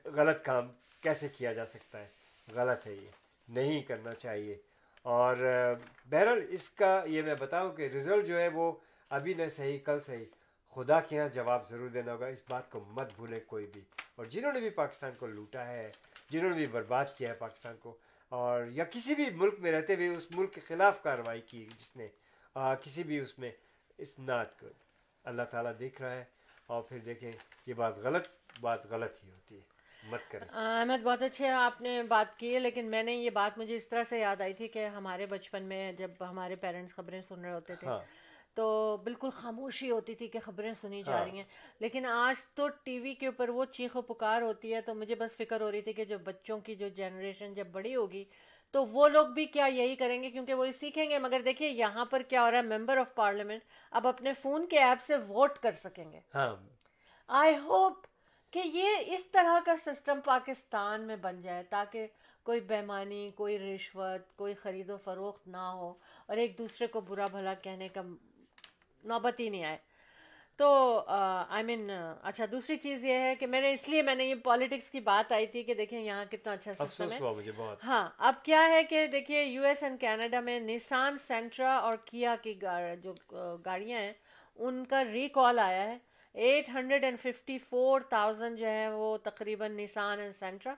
غلط کام کیسے کیا جا سکتا ہے؟ غلط ہے یہ، نہیں کرنا چاہیے۔ اور بہرحال اس کا یہ میں بتاؤں کہ رزلٹ جو ہے وہ ابھی نہ صحیح، کل صحیح۔ خدا کے یہاں جواب ضرور دینا ہوگا، اس بات کو مت بھولے کوئی بھی۔ اور جنہوں نے بھی پاکستان کو لوٹا ہے، جنہوں نے بھی برباد کیا ہے پاکستان کو، اور یا کسی بھی ملک میں رہتے ہوئے اس ملک کے خلاف کارروائی کی جس نے آ، کسی بھی اس میں اس ناٹ گڈ اللہ تعالیٰ دیکھ رہا ہے اور پھر دیکھیں یہ بات غلط بات غلط ہی ہوتی ہے۔ مت کریں۔ احمد بہت اچھے آپ نے بات کی ہے لیکن میں نے یہ بات مجھے اس طرح سے یاد آئی تھی کہ ہمارے بچپن میں جب ہمارے پیرنٹس خبریں سن رہے ہوتے تھے ہاں۔ تو بالکل خاموشی ہوتی تھی کہ خبریں سنی جا ہاں۔ رہی ہیں۔ لیکن آج تو ٹی وی کے اوپر وہ چیخ و پکار ہوتی ہے تو مجھے بس فکر ہو رہی تھی کہ جو بچوں کی جو جنریشن جب بڑی ہوگی تو وہ لوگ بھی کیا یہی کریں گے کیونکہ وہی سیکھیں گے مگر دیکھیے یہاں پر کیا ہو رہا ہے ممبر آف پارلیمنٹ اب اپنے فون کے ایپ سے ووٹ کر سکیں گے۔ ہاں۔ آئی ہوپ کہ یہ اس طرح کا سسٹم پاکستان میں بن جائے تاکہ کوئی بیمانی کوئی رشوت کوئی خرید و فروخت نہ ہو اور ایک دوسرے کو برا بھلا کہنے کا نوبت ہی نہیں آئے۔ تو آئی مین اچھا دوسری چیز یہ ہے کہ میں نے اس لیے میں نے یہ پالیٹکس کی بات آئی تھی کہ دیکھیں یہاں کتنا اچھا سسٹم ہے۔ ہاں اب کیا ہے کہ دیکھیے یو ایس اینڈ کینیڈا میں نسان سینٹرا اور کیا کی جو گاڑیاں ہیں ان کا ریکال آیا ہے۔ Eight hundred and fifty four thousand جو ہے وہ تقریباً نسان اینڈ سینٹرا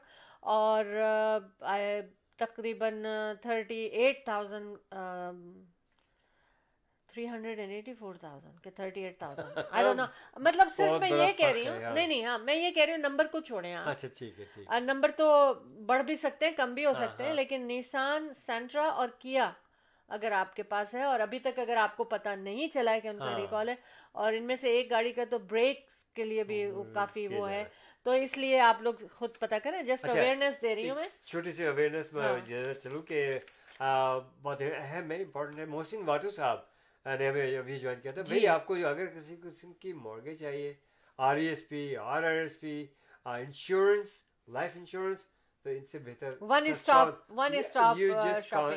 اور تقریباً thirty eight thousand three hundred and eighty four thousand کہ thirty eight thousand I don't know مطلب صرف میں یہ کہہ رہی ہوں۔ نہیں نہیں ہاں میں یہ کہہ رہی ہوں نمبر کو چھوڑیں آپ اچھا ٹھیک ہے ٹھیک آ، نمبر تو بڑھ بھی سکتے ہیں کم بھی ہو سکتے ہیں۔ لیکن نیسان سینٹرا اور کیا اگر آپ کے پاس ہے اور ابھی تک اگر آپ کو پتہ نہیں چلا ہے کہ ان کا۔ ریکال ہے اور ان میں سے ایک گاڑی کا تو بریکس کے لیے بھی کافی وہ ہے۔ تو اس لیے آپ لوگ خود پتہ کریں جسٹ اویئرنیس دے رہی ہوں میں چھوٹی سی اویئرنیس میں چلوں کہ بہت اہم ہے امپورٹنٹ ہے محسن واٹو صاحب نے ہمیں ابھی جوائن کیا تھا۔ بھائی آپ کو اگر کسی قسم کی مورگے چاہیے R E S P R R S P insurance life insurance تو ان سے بہتر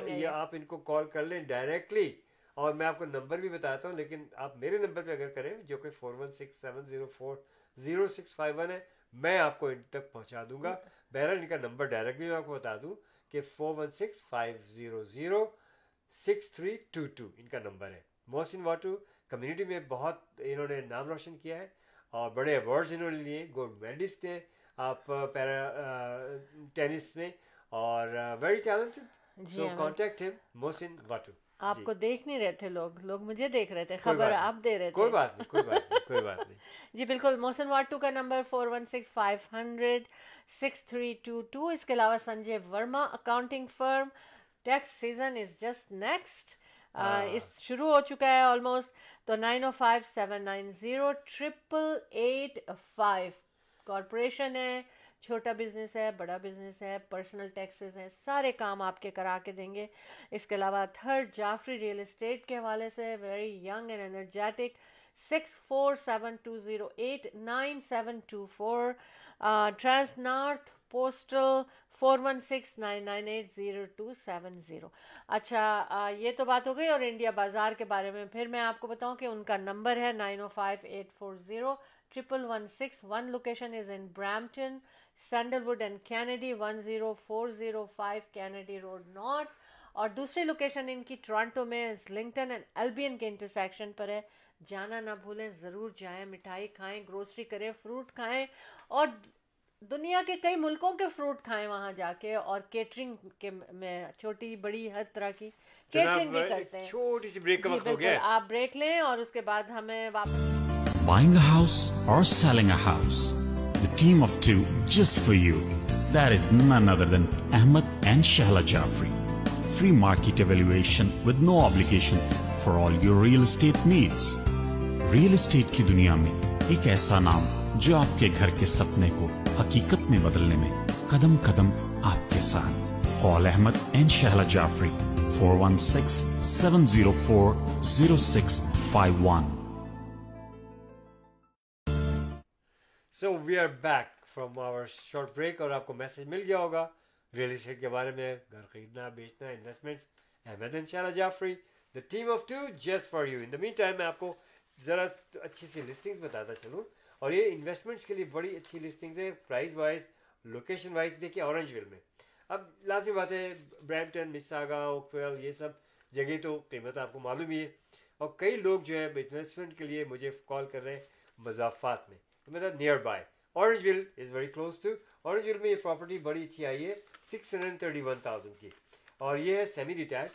یہ۔ آپ ان کو کال کر لیں ڈائریکٹلی اور میں آپ کو نمبر بھی بتاتا ہوں لیکن آپ میرے نمبر پہ اگر کریں جو کہ four one six seven zero four zero six five one ہے میں آپ کو ان تک پہنچا دوں گا بہرحال ان کا نمبر ڈائریکٹ بھی میں آپ کو بتا دوں کہ four one six five zero zero six three two two ان کا نمبر ہے محسن واٹو کمیونٹی میں بہت انہوں نے نام روشن کیا ہے اور بڑے ایوارڈز انہوں نے لیے گولڈ میڈلسٹ ہیں آپ پیرا ٹینس میں اور ویری ٹیلنٹڈ جی سو کانٹیکٹ ہم محسن واٹو آپ جی۔ کو دیکھ نہیں رہے تھے لوگ لوگ مجھے دیکھ رہے تھے خبر۔ آپ دے رہے کوئی تھے بات نہیں کوئی بات نہیں کوئی بات نہیں جی بالکل محسن واٹو کا number four one six five hundred six three two two اس کے علاوہ Sanjay Verma accounting firm tax season is just next. اس شروع ہو چکا ہے آلموسٹ تو nine O five seven nine zero triple eight five corporation ہے چھوٹا بزنس ہے بڑا بزنس ہے پرسنل ٹیکسز ہیں سارے کام آپ کے کرا کے دیں گے۔ اس کے علاوہ تھرڈ جعفری ریئل اسٹیٹ کے حوالے سے very young and energetic six four seven two zero eight nine seven two four trans north postal four one six nine nine eight zero two seven zero اچھا یہ تو بات ہو گئی اور انڈیا بازار کے بارے میں۔ پھر میں آپ کو بتاؤں کہ ان کا نمبر ہے nine O five eight four zero triple one six one location is in Brampton Sandalwood and Kennedy one zero four zero five Kennedy road north اور دوسری لوکیشن ان کی ٹورانٹو میں لنکٹن اینڈ البین کے intersection پر ہے۔ جانا نہ بھولیں، ضرور جائیں، مٹھائی کھائیں گروسری کریں فروٹ کھائیں۔ اور دنیا کے کئی ملکوں کے فروٹ کھائیں وہاں جا کے اور کیٹرنگ کے میں چھوٹی بڑی ہر طرح کی کیٹرنگ بھی کرتے ہیں چھوٹی سی بریک کا جی وقت ہو گیا آپ بریک لیں اور اس کے بعد ہمیں واپس Buying a house or selling a house? The team of two just for you. That is none other than Ahmed and Shahla Jafri. Free market evaluation with no obligation حقیقت میں بدلنے میں قدم قدم آپ کے ساتھ۔ Call Ahmad and Shehla Jafri four one six seven zero four zero six five one so we are back from our short break اور آپ کو میسج مل گیا ہوگا ریئل اسٹیٹ کے بارے میں، گھر خریدنا، بیچنا انویسٹمنٹس احمد ان شاء Jafri the team of two just for you in the mean time میں آپ کو ذرا اچھی سی لسٹنگس بتاتا چلوں۔ اور یہ انویسٹمنٹس کے لیے بڑی اچھی لسٹنگز ہے پرائز وائز لوکیشن وائز دیکھیے اورنج ویل میں۔ اب لازمی بات ہے برامپٹن مساگا اوک یہ سب جگہ تو قیمت آپ کو معلوم ہی ہے۔ اور کئی لوگ جو ہے انویسٹمنٹ کے لیے مجھے کال کر رہے ہیں مضافات میں۔ مطلب near by Orangeville is very close to Orangeville میں یہ پراپرٹی بڑی اچھی آئی ہے six hundred thirty one thousand کی۔ اور یہ ہے سیمی ریٹیچ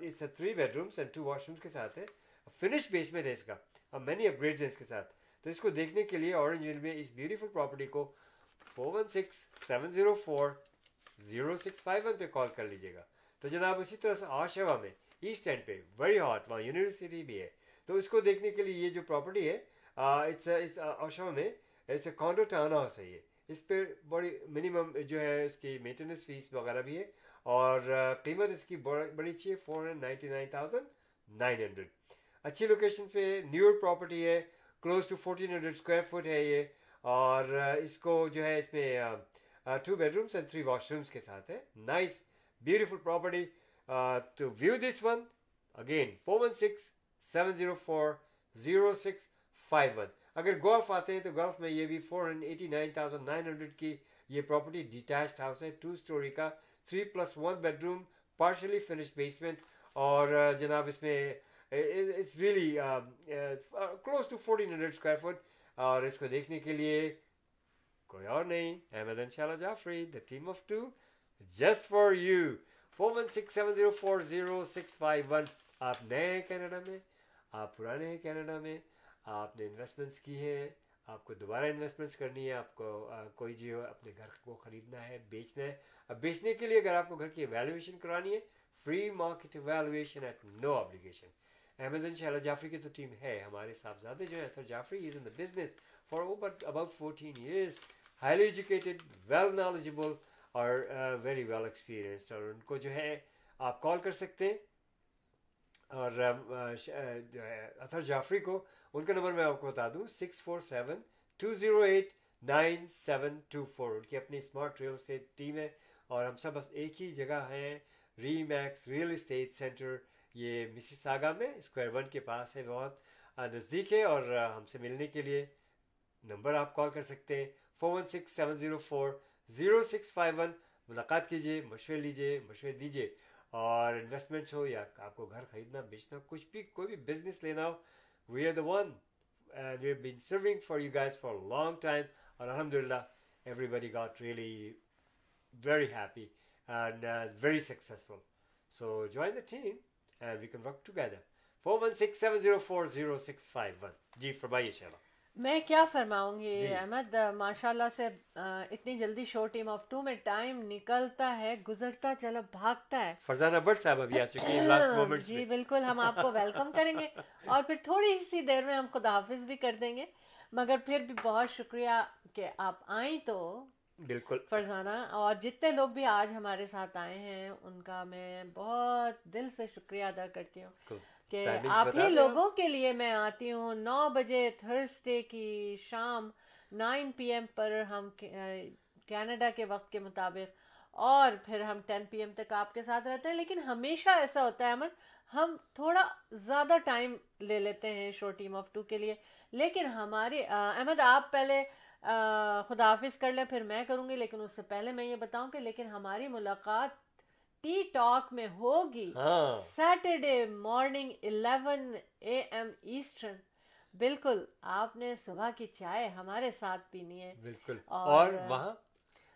اس three bedrooms and two washrooms کے ساتھ ہے۔ فنش بیسمنٹ ہے اس کا۔ اور مینی اپ گریڈز ہیں اس کے ساتھ۔ تو اس کو دیکھنے کے لیے اورنج ویل میں اس بیوٹیفل پراپرٹی کو four one six seven zero four zero six five one پہ کال کر لیجیے گا۔ تو جناب اسی طرح سے آشوا میں ایسٹ اینڈ پہ ویری ہاٹ وہاں یونیورسٹی بھی ہے۔ تو اس کو دیکھنے کے لیے یہ جو پراپرٹی ہے آشوا میں it's a condo townhouse ہے یہ۔ اس پہ بڑی منیمم جو ہے اس کی مینٹیننس فیس وغیرہ بھی ہے اور قیمت اس کی بڑی اچھی ہے four hundred ninety nine thousand nine hundred اچھی لوکیشن پہ نیور پراپرٹی ہے۔ Close to fourteen hundred square feet ہے یہ اور uh, اس کو جو ہے اس میں two bedrooms and three washrooms کے ساتھ ہے. Nice beautiful property to view this one again four one six seven zero four zero six five one اگر گولف آتے ہیں تو گولف میں یہ بھی four hundred eighty nine thousand nine hundred کی یہ پراپرٹی ڈیٹیچڈ ہاؤس ہے. ٹو اسٹوری کا three plus one bedroom partially finish basement اور uh, جناب اس میں it's really close to fourteen hundred square feet اور اس کو دیکھنے کے لیے کوئی اور نہیں احمد انشاءاللہ Jafri the team of two just for you four one six seven zero four zero six five one آپ نئے ہیں کینیڈا میں آپ پرانے ہیں کینیڈا میں آپ نے انویسٹمنٹس کی ہے آپ کو دوبارہ انویسٹمنٹس کرنی ہے آپ کو کوئی جو اپنے گھر کو خریدنا ہے بیچنا ہے اب بیچنے کے لیے اگر آپ کو گھر کی ویلویشن کرانی ہے free market at no Ahmad ان شاء اللہ جعفری کی تو ٹیم ہے ہمارے صاحبزادے جو ہیں Asar Jafri is in the business for over about fourteen years highly educated well knowledgeable اور ویری ویل ایکسپیرئنسڈ اور ان کو جو ہے آپ کال کر سکتے ہیں اور جو ہے اطہر جعفری کو ان کا نمبر میں آپ کو بتا دوں six four seven two zero eight nine seven two four ان کی اپنی اسمارٹ ریئل اسٹیٹ ٹیم ہے اور ہم سب بس ایک ہی جگہ ہیں ری میکس ریئل اسٹیٹ سینٹر یہ مسی ساگا میں اسکوائر ون کے پاس ہے، بہت نزدیک ہے اور ہم سے ملنے کے لیے نمبر آپ کال کر سکتے ہیں four one six seven zero four zero six five one ملاقات کیجیے مشورے لیجیے مشورے دیجیے، اور انویسٹمنٹس ہو یا آپ کو گھر خریدنا، بیچنا، کچھ بھی، کوئی بھی بزنس لینا ہو we are the one and we been serving for you guys for long time اور الحمد للہ everybody got really very happy and very successful so join the team and we can work together. 416704065 جی فرمائیے شہبہ میں کیا فرماؤں گی جی. احمد؟ uh, ماشاء اللہ سے uh, اتنی جلدی شو ٹیم آف ٹو میں ٹائم نکلتا ہے گزرتا چلا بھاگتا ہے. فرزانہ بٹ صاحب ابھی آ چکی ہیں لاسٹ مومنٹس جی بالکل ہم آپ کو ویلکم کریں گے اور پھر تھوڑی سی دیر میں ہم خدا حافظ بھی کر دیں گے. مگر پھر بھی بہت شکریہ کہ آپ آئیں تو بالکل۔ فرزانہ اور جتنے لوگ بھی آج ہمارے ساتھ آئے ہیں ان کا میں بہت دل سے شکریہ ادا کرتی ہوں کہ آپ ہی لوگوں کے لیے میں آتی ہوں۔ نو بجے تھرسڈے کی شام نائن پی ایم پر ہم کینیڈا کے وقت کے مطابق اور پھر ہم ٹین پی ایم تک آپ کے ساتھ رہتے ہیں۔ لیکن ہمیشہ ایسا ہوتا ہے احمد ہم تھوڑا زیادہ ٹائم لے لیتے ہیں شو ٹیم آف ٹو کے لیے۔ لیکن ہماری احمد آپ پہلے آ، خداحافظ کر لیں پھر میں کروں گی لیکن اس سے پہلے میں یہ بتاؤں کہ لیکن ہماری ملاقات ٹی ٹاک میں ہوگی ہاں۔ Saturday morning eleven A M eastern. بالکل آپ نے صبح کی چائے ہمارے ساتھ پینی ہے۔ بالکل۔ اور- وہاں؟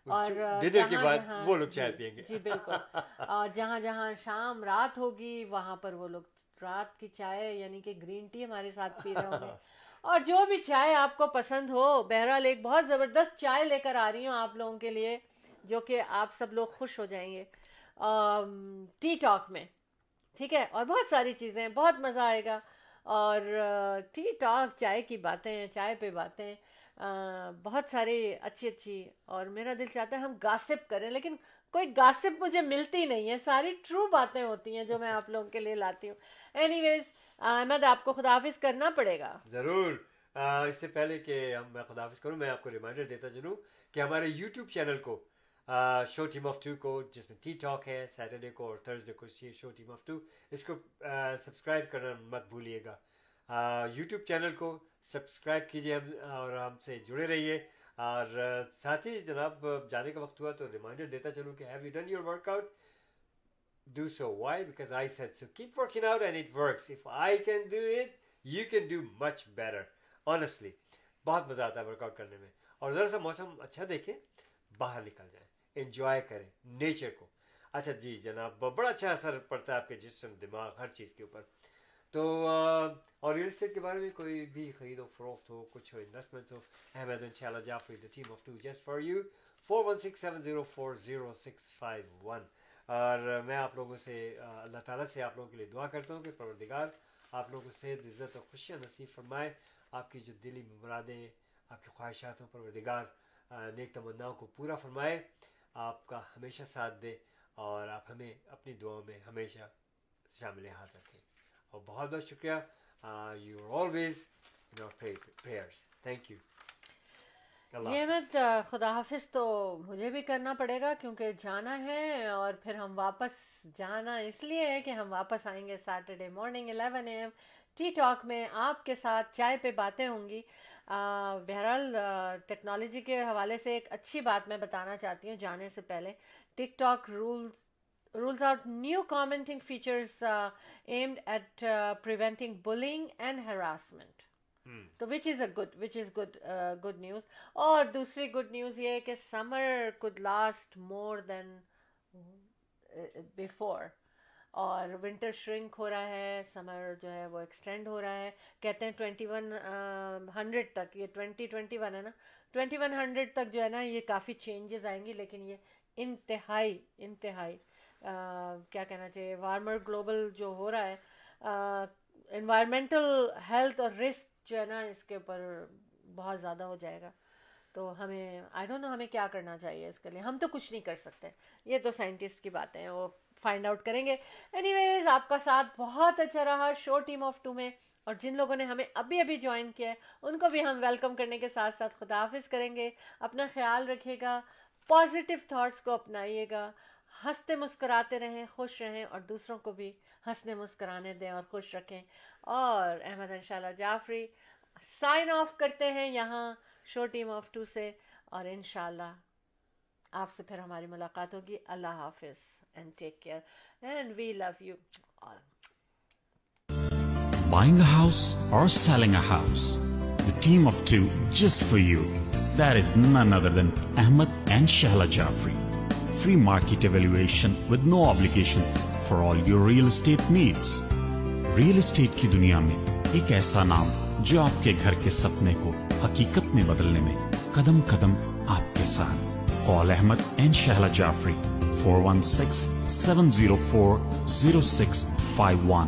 اور ڈنر کے بعد وہ لوگ چائے پیئیں گے۔ جی بالکل۔ اور جہاں جہاں شام رات ہوگی وہاں پر وہ لوگ رات کی چائے یعنی کہ گرین ٹی ہمارے ساتھ پی رہے ہوں گے۔ اور جو بھی چائے آپ کو پسند ہو، بہرحال ایک بہت زبردست چائے لے کر آ رہی ہوں آپ لوگوں کے لیے، جو کہ آپ سب لوگ خوش ہو جائیں گے۔ ٹی ٹاک میں، ٹھیک ہے؟ اور بہت ساری چیزیں، بہت مزہ آئے گا۔ اور ٹی ٹاک، چائے کی باتیں، چائے پہ باتیں بہت ساری اچھی اچھی۔ اور میرا دل چاہتا ہے ہم گاسپ کریں، لیکن کوئی گاسپ مجھے ملتی نہیں ہے۔ ساری ٹرو باتیں ہوتی ہیں جو میں آپ لوگوں کے لیے لاتی ہوں۔ اینی ویز احمد آپ کو خداحافظ کرنا پڑے گا۔ ضرور۔ آ، اس سے پہلے کہ ہم میں خداحافظ کروں میں آپ کو ریمائنڈر دیتا چلوں کہ ہمارے یوٹیوب چینل کو شو ٹیم آف ٹو کو جس میں ٹی ٹاک ہے سیٹرڈے کو اور تھرسڈے کو شو ٹیم آف ٹو اس کو سبسکرائب کرنا مت بھولیے گا۔ یوٹیوب چینل کو سبسکرائب کیجیے ہم اور ہم سے جڑے رہیے۔ اور ساتھ ہی جناب جانے کا وقت ہوا تو ریمائنڈر دیتا چلوں کہ have you done your workout do so. Why? Because I said so. Keep working out and it works. If I can do it, you can do much better. Honestly. بہت مزہ آتا ہے ورک آؤٹ کرنے میں اور ذرا سا موسم اچھا دیکھیں باہر نکل جائیں انجوائے کریں نیچر کو اچھا جی جناب بڑا اچھا اثر پڑتا ہے آپ کے جسم دماغ ہر چیز کے اوپر تو آ، اور ریل اسٹیٹ کے بارے میں کوئی بھی خرید و فروخت ہو کچھ ہو انویسٹمنٹ ہو احمد ان شاء اللہ Jafri the team of two just for you four one six seven zero four zero six five one اور میں آپ لوگوں سے، اللہ تعالیٰ سے آپ لوگوں کے لیے دعا کرتا ہوں کہ پروردگار آپ لوگوں کو صحت عزت اور خوشیاں نصیب فرمائے، آپ کی جو دلی مرادیں، آپ کی خواہشات ہوں، پروردگار نیک تمناؤں کو پورا فرمائے، آپ کا ہمیشہ ساتھ دے اور آپ ہمیں اپنی دعاؤں میں ہمیشہ شامل ہاتھ رکھیں اور بہت بہت شکریہ you are always in our prayers thank you جی احمد خدا حافظ تو مجھے بھی کرنا پڑے گا کیونکہ جانا ہے اور پھر ہم واپس جانا اس لیے ہے کہ ہم واپس آئیں گے Saturday morning eleven A M T talk میں آپ کے ساتھ چائے پہ باتیں ہوں گی۔ بہرحال ٹیکنالوجی کے حوالے سے ایک اچھی بات میں بتانا چاہتی ہوں جانے سے پہلے۔ TikTok rules rules out new commenting features uh, aimed at uh, preventing bullying and harassment Hmm. تو which is a good which is good good news اور دوسری گڈ نیوز یہ ہے کہ summer could last more than uh, before اور winter shrink ہو رہا ہے سمر جو ہے وہ ایکسٹینڈ ہو رہا ہے. کہتے ہیں ٹوینٹی ون ہنڈریڈ تک. یہ ٹوینٹی ٹوینٹی ون ہے نا. ٹوینٹی ون ہنڈریڈ تک جو ہے نا یہ کافی چینجز آئیں گی لیکن یہ انتہائی انتہائی uh, کیا کہنا چاہیے وارمر گلوبل جو ہو رہا ہے انوائرمنٹل ہیلتھ اور رسک جو ہے نا، اس کے اوپر بہت زیادہ ہو جائے گا۔ تو ہمیں آئی ڈونٹ نو ہمیں کیا کرنا چاہیے اس کے لیے۔ ہم تو کچھ نہیں کر سکتے۔ یہ تو سائنٹسٹ کی باتیں ہیں، وہ فائنڈ آؤٹ کریں گے۔ اینی ویز آپ کا ساتھ بہت اچھا رہا شو ٹیم آف ٹو میں۔ اور جن لوگوں نے ہمیں ابھی ابھی جوائن کیا ہے، ان کو بھی ہم ویلکم کرنے کے ساتھ ساتھ خداحافظ کریں گے۔ اپنا خیال رکھیے گا پازیٹیو تھاٹس کو اپنائیے گا۔ ہنستے مسکراتے رہیں، خوش رہیں اور دوسروں کو بھی ہنسنے مسکرانے دیں اور خوش رکھیں۔ اور احمد انشاءاللہ جعفری سائن آف کرتے ہیں یہاں شو ٹیم آف ٹو سے اور انشاءاللہ آپ سے پھر ہماری ملاقات ہوگی اللہ حافظ and take care and we love you all Buying a house or selling a house. The team of two just for you. That is none other than Ahmed and Shahla Jafri. Free market evaluation with no obligation for all your real estate needs. Real estate کی دنیا میں ایک ایسا نام جو آپ کے گھر کے سپنے کو حقیقت میں بدلنے میں قدم قدم آپ کے ساتھ۔ Call Ahmad and Shehla Jafri four one six seven zero four zero six five one